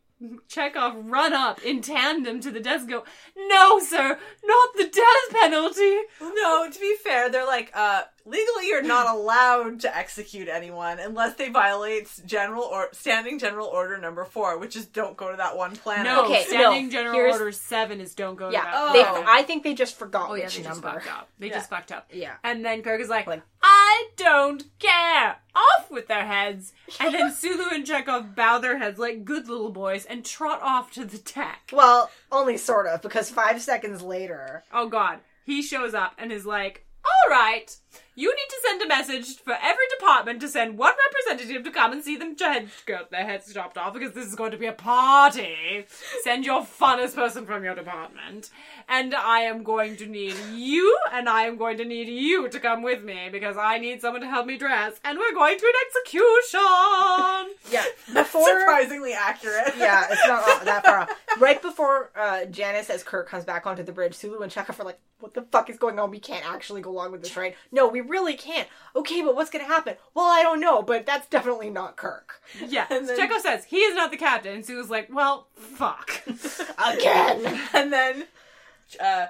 Chekov run up in tandem to the desk and go, No, sir, not the death penalty! No, to be fair, they're like, uh, legally you're not allowed to execute anyone unless they violate general or standing general order number four, which is don't go to that one planet. No, Okay, standing no, general order 7 is don't go to yeah, that oh. they, planet. I think they just forgot Oh, yeah, which they just fucked up. They Yeah. just fucked up. Yeah. And then Kirk is like, Like- I don't care. Off with their heads. And then Sulu and Chekov bow their heads like good little boys and trot off to the deck. Well, only sort of, because five seconds later, Oh god. He shows up and is like, all right, you need to send a message for every department to send one representative to come and see them head, get their heads chopped off because this is going to be a party. Send your funnest person from your department. And I am going to need you and I am going to need you to come with me because I need someone to help me dress and we're going to an execution. yeah, before Surprisingly accurate. yeah, it's not that far off. Right before uh, Janice, as Kirk comes back onto the bridge, Sulu and Chekov are like, "What the fuck is going on? We can't actually go along with this, right? No, we really can't. Okay, but what's gonna happen? Well, I don't know, but that's definitely not Kirk yeah. And then- Chekov says he is not the captain. And Sulu's like, well, fuck. again." and then, uh,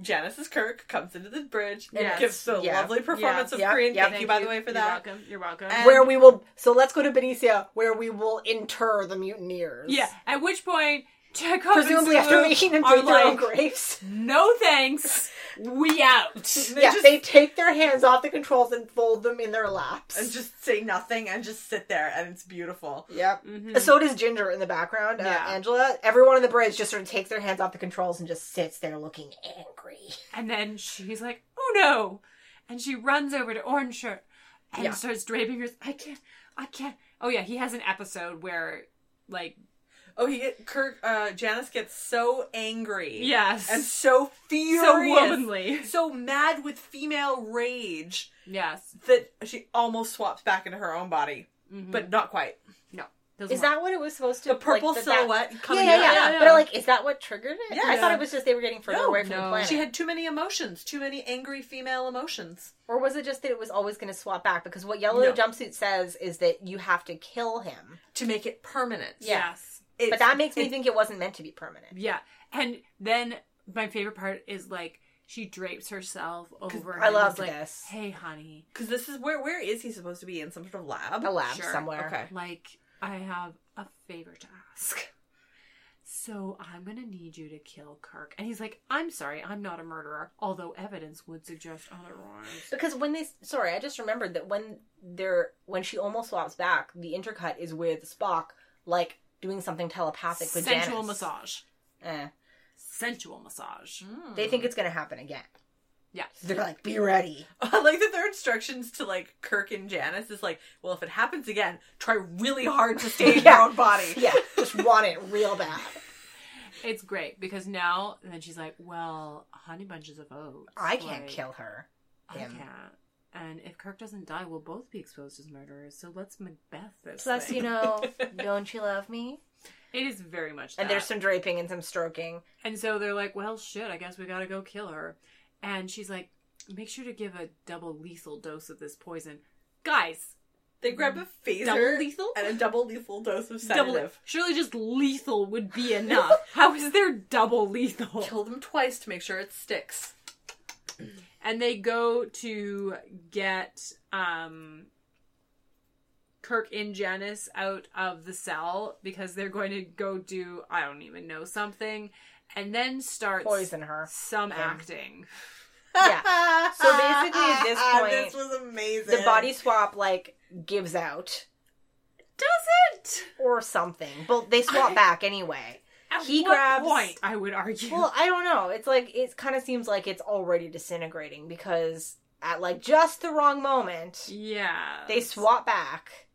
Janice's Kirk comes into the bridge and Yes. gives the Yeah. lovely performance Yeah. of. Korean. Yeah. Thank, you, by the way, for You're that. welcome. You're welcome. And- where we will. So let's go to Benecia, where we will inter the mutineers. Yeah, at which point Chekov presumably and after making them are take their own like, graves. no thanks, we out. They yeah, just- they take their hands off the controls and fold them in their laps. and just say nothing and just sit there, and it's beautiful. Yep. Mhm. So does Ginger in the background. Uh, Yeah. Angela. Everyone on the bridge just sort of takes their hands off the controls and just sits there looking angry. And then she's like, oh no. And she runs over to Orange Shirt and Yeah. starts draping her. I can't, I can't. Oh yeah, he has an episode where, like, Oh, he get Kirk. Uh, Janice gets so angry. yes. and so furious, so womanly. so mad with female rage Yes. that she almost swaps back into her own body, Mhm. but not quite. no. Doesn't Is work. that what it was supposed to? The purple like, that- that- silhouette Yeah, coming yeah, out. yeah, Yeah, yeah. But like, is that what triggered it? Yeah. I thought it was just they were getting further No, away from no. the planet. She had too many emotions, too many angry female emotions. or was it just that it was always going to swap back? Because what Yellow No. Jumpsuit says is that you have to kill him. to make it permanent. Yeah. Yes. It's- But that makes me think it wasn't meant to be permanent. Yeah. And then my favorite part is like she drapes herself over. I love like, this. Hey, honey. Because this is where where is he supposed to be in some sort of lab? A lab Sure. somewhere. Okay. Like, I have a favor to ask. So I'm gonna need you to kill Kirk. And he's like, I'm sorry, I'm not a murderer, although evidence would suggest otherwise. Because when they sorry, I just remembered that when they're when she almost swaps back, the intercut is with Spock like doing something telepathic with Sensual Janice. massage. Eh. Sensual massage. They think it's gonna happen again. Yeah. They're like, be ready. I like that their instructions to like Kirk and Janice is like, well, if it happens again, try really hard to stay in Yeah. your own body. Yeah, just want it real bad. It's great because now, and then she's like, well, honey bunches of oats. I can't like, kill her. I can't. And if Kirk doesn't die, we'll both be exposed as murderers. So let's Macbeth this. Plus, thing. you know, don't you love me? it is very much. And there's some draping and some stroking. And so they're like, well, shit, I guess we gotta go kill her. And she's like, make sure to give a double lethal dose of this poison. Guys, They grab a phaser double lethal? and a double lethal dose of Double, sedative. surely just lethal would be enough. How is there double lethal? Kill them twice to make sure it sticks. And they go to get um Kirk and Janice out of the cell because they're going to go do I don't even know something and then starts Poison her. some acting. Yeah. So basically at this point, this was amazing. The body swap, like, gives out. Does it? Or something. But they swap back anyway. At He what grabs- point, I would argue. Well, I don't know. It's like it kind of seems like it's already disintegrating because at like just the wrong moment yeah. they swap back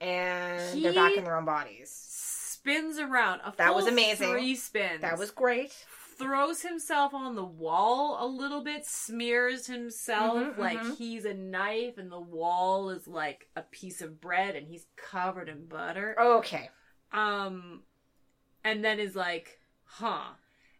and He- they're back in their own bodies. spins around. A That was amazing. Three spins. That was great. throws himself on the wall a little bit, smears himself Mhm, like mhm. he's a knife, and the wall is like a piece of bread, and he's covered in butter. Okay. Um, and then is like, huh.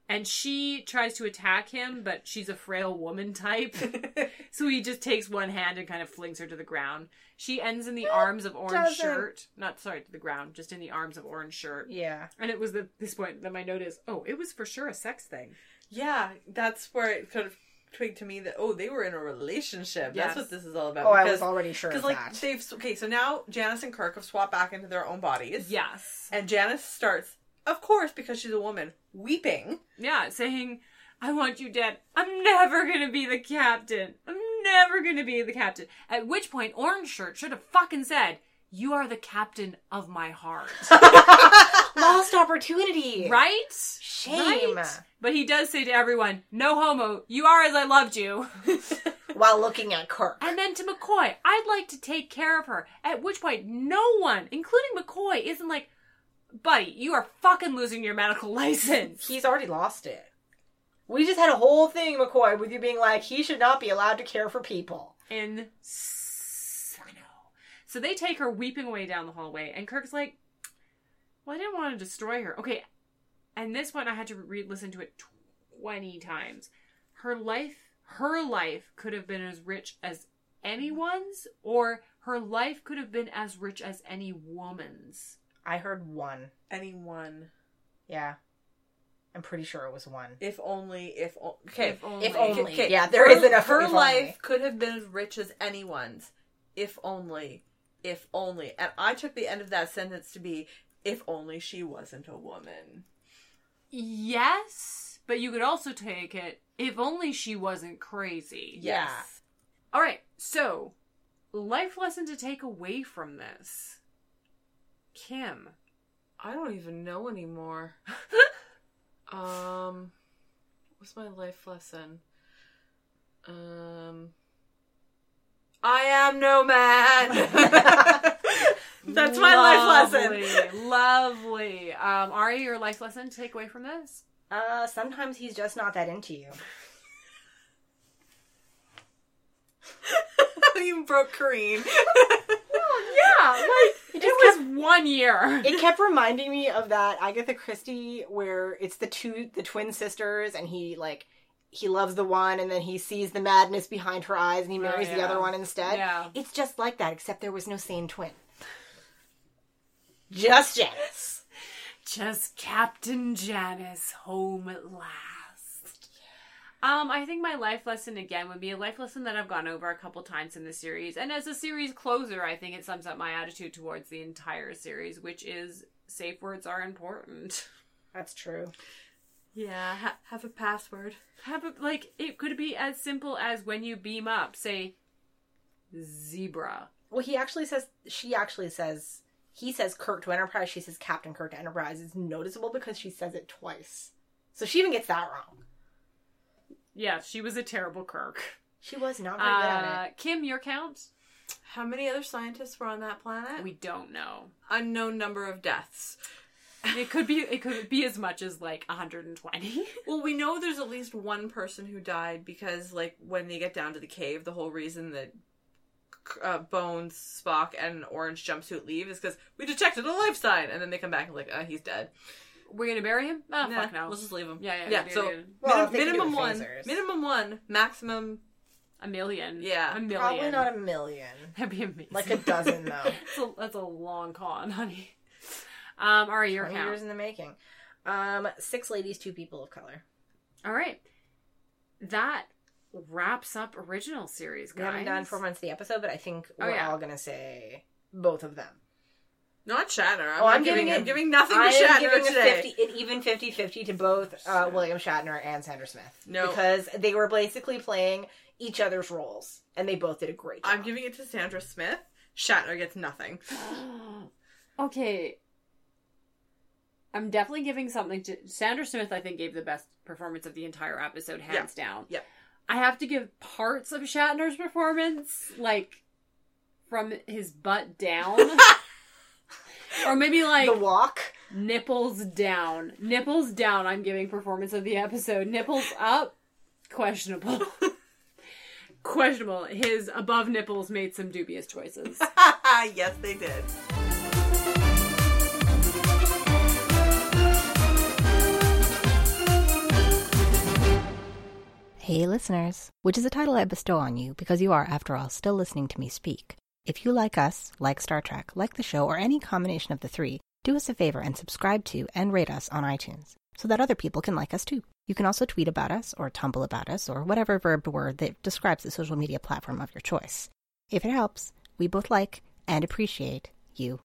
And she tries to attack him, but she's a frail woman type. so he just takes one hand and kind of flings her to the ground. She ends in the arms of Orange doesn't. Shirt. Not sorry, to the ground, just in the arms of Orange Shirt. Yeah. And it was at this point that my note is, oh, it was for sure a sex thing. yeah, that's where it sort of twigged to me that oh, they were in a relationship. Yes. That's what this is all about. Oh, I was already sure of Because like that. they've okay, so now Janice and Kirk have swapped back into their own bodies. Yes. And Janice starts, of course, because she's a woman, weeping. Yeah, saying, I want you dead. I'm never gonna be the captain. I'm never gonna be the captain. At which point, Orange Shirt should have fucking said, You are the captain of my heart. Lost opportunity. right? Shame. Right? But he does say to everyone, No homo, you are as I loved you. While looking at Kirk. And then to McCoy, I'd like to take care of her. At which point, no one, including McCoy, isn't like, buddy, you are fucking losing your medical license. He's already lost it. We just had a whole thing, McCoy, with you being like, he should not be allowed to care for people. Insano. So they take her weeping away down the hallway, and Kirk's like, well, I didn't want to destroy her. Okay. And this one, I had to re listen to it 20 times. Her life, her life could have been as rich as anyone's, or her life could have been as rich as any woman's. I heard one. Anyone. Yeah. I'm pretty sure it was one. If only, if o- okay, If only. If only. Okay, Yeah, there her, is enough Her life only. could have been as rich as anyone's, if only, if only. And I took the end of that sentence to be, if only she wasn't a woman. Yes, but you could also take it, if only she wasn't crazy. Yeah. Yes. All right, so life lesson to take away from this. Kim. I don't even know anymore. um, what's my life lesson? Um, I am no man. That's my life lesson. Lovely, Lovely. Um, Ari, your life lesson to take away from this? Uh, sometimes he's just not that into you. you broke Kareen. Yeah, like it, was one year. It kept reminding me of that Agatha Christie where it's the two the twin sisters and he like he loves the one and then he sees the madness behind her eyes and he marries the yeah. other one instead. Yeah. It's just like that, except there was no sane twin. Just Janice. Just Captain Janice home at last. Um, I think my life lesson again would be a life lesson that I've gone over a couple times in the series, and as a series closer, I think it sums up my attitude towards the entire series, which is safe words are important. That's true. Yeah, ha- have a password. Have a, like it could be as simple as when you beam up, say zebra. Well, he actually says she actually says he says Kirk to Enterprise. She says Captain Kirk to Enterprise. It's noticeable because she says it twice, so she even gets that wrong. Yeah, she was a terrible Kirk. She was not very good at Uh, it. Kim, your count? How many other scientists were on that planet? We don't know. Unknown number of deaths. It could be. It could be as much as like 120. Well, we know there's at least one person who died because, like, when they get down to the cave, the whole reason that uh, Bones, Spock, and Orange jumpsuit leave is because we detected a life sign, and then they come back and like, uh, he's dead. We're gonna bury him? Oh, Nah, fuck no. Let's just leave him. Yeah, yeah, yeah. good, so good, good. Well, minim- if they can do minimum one, phasers. minimum one, maximum. a million. Yeah. a million. Probably not a million. That'd be amazing. Like a dozen though. that's, a, that's a long con, honey. Um. All right, your 20 count. years in the making. Um, six ladies, two people of color. All right. That wraps up original series, We guys. haven't done four months of the episode, but I think Oh, we're yeah. all gonna say both of them. Not Shatner. I'm, Oh, not I'm giving, giving I'm it- giving nothing to I am Shatner giving today. a 50, an even 50-50 to both uh, William Shatner and Sandra Smith. No. Because they were basically playing each other's roles, and they both did a great job. I'm giving it to Sandra Smith. Shatner gets nothing. okay. I'm definitely giving something to Sandra Smith. I think gave the best performance of the entire episode, hands down. Yep. I have to give parts of Shatner's performance, like from his butt down, or maybe like the walk. nipples down. Nipples down. I'm giving performance of the episode. Nipples up, questionable. questionable. His above nipples made some dubious choices. yes, they did. Hey, listeners, which is a title I bestow on you because you are, after all, still listening to me speak. If you like us, like Star Trek, like the show, or any combination of the three, do us a favor and subscribe to and rate us on iTunes so that other people can like us too. You can also tweet about us or tumble about us or whatever verb word that describes the social media platform of your choice. If it helps, we both like and appreciate you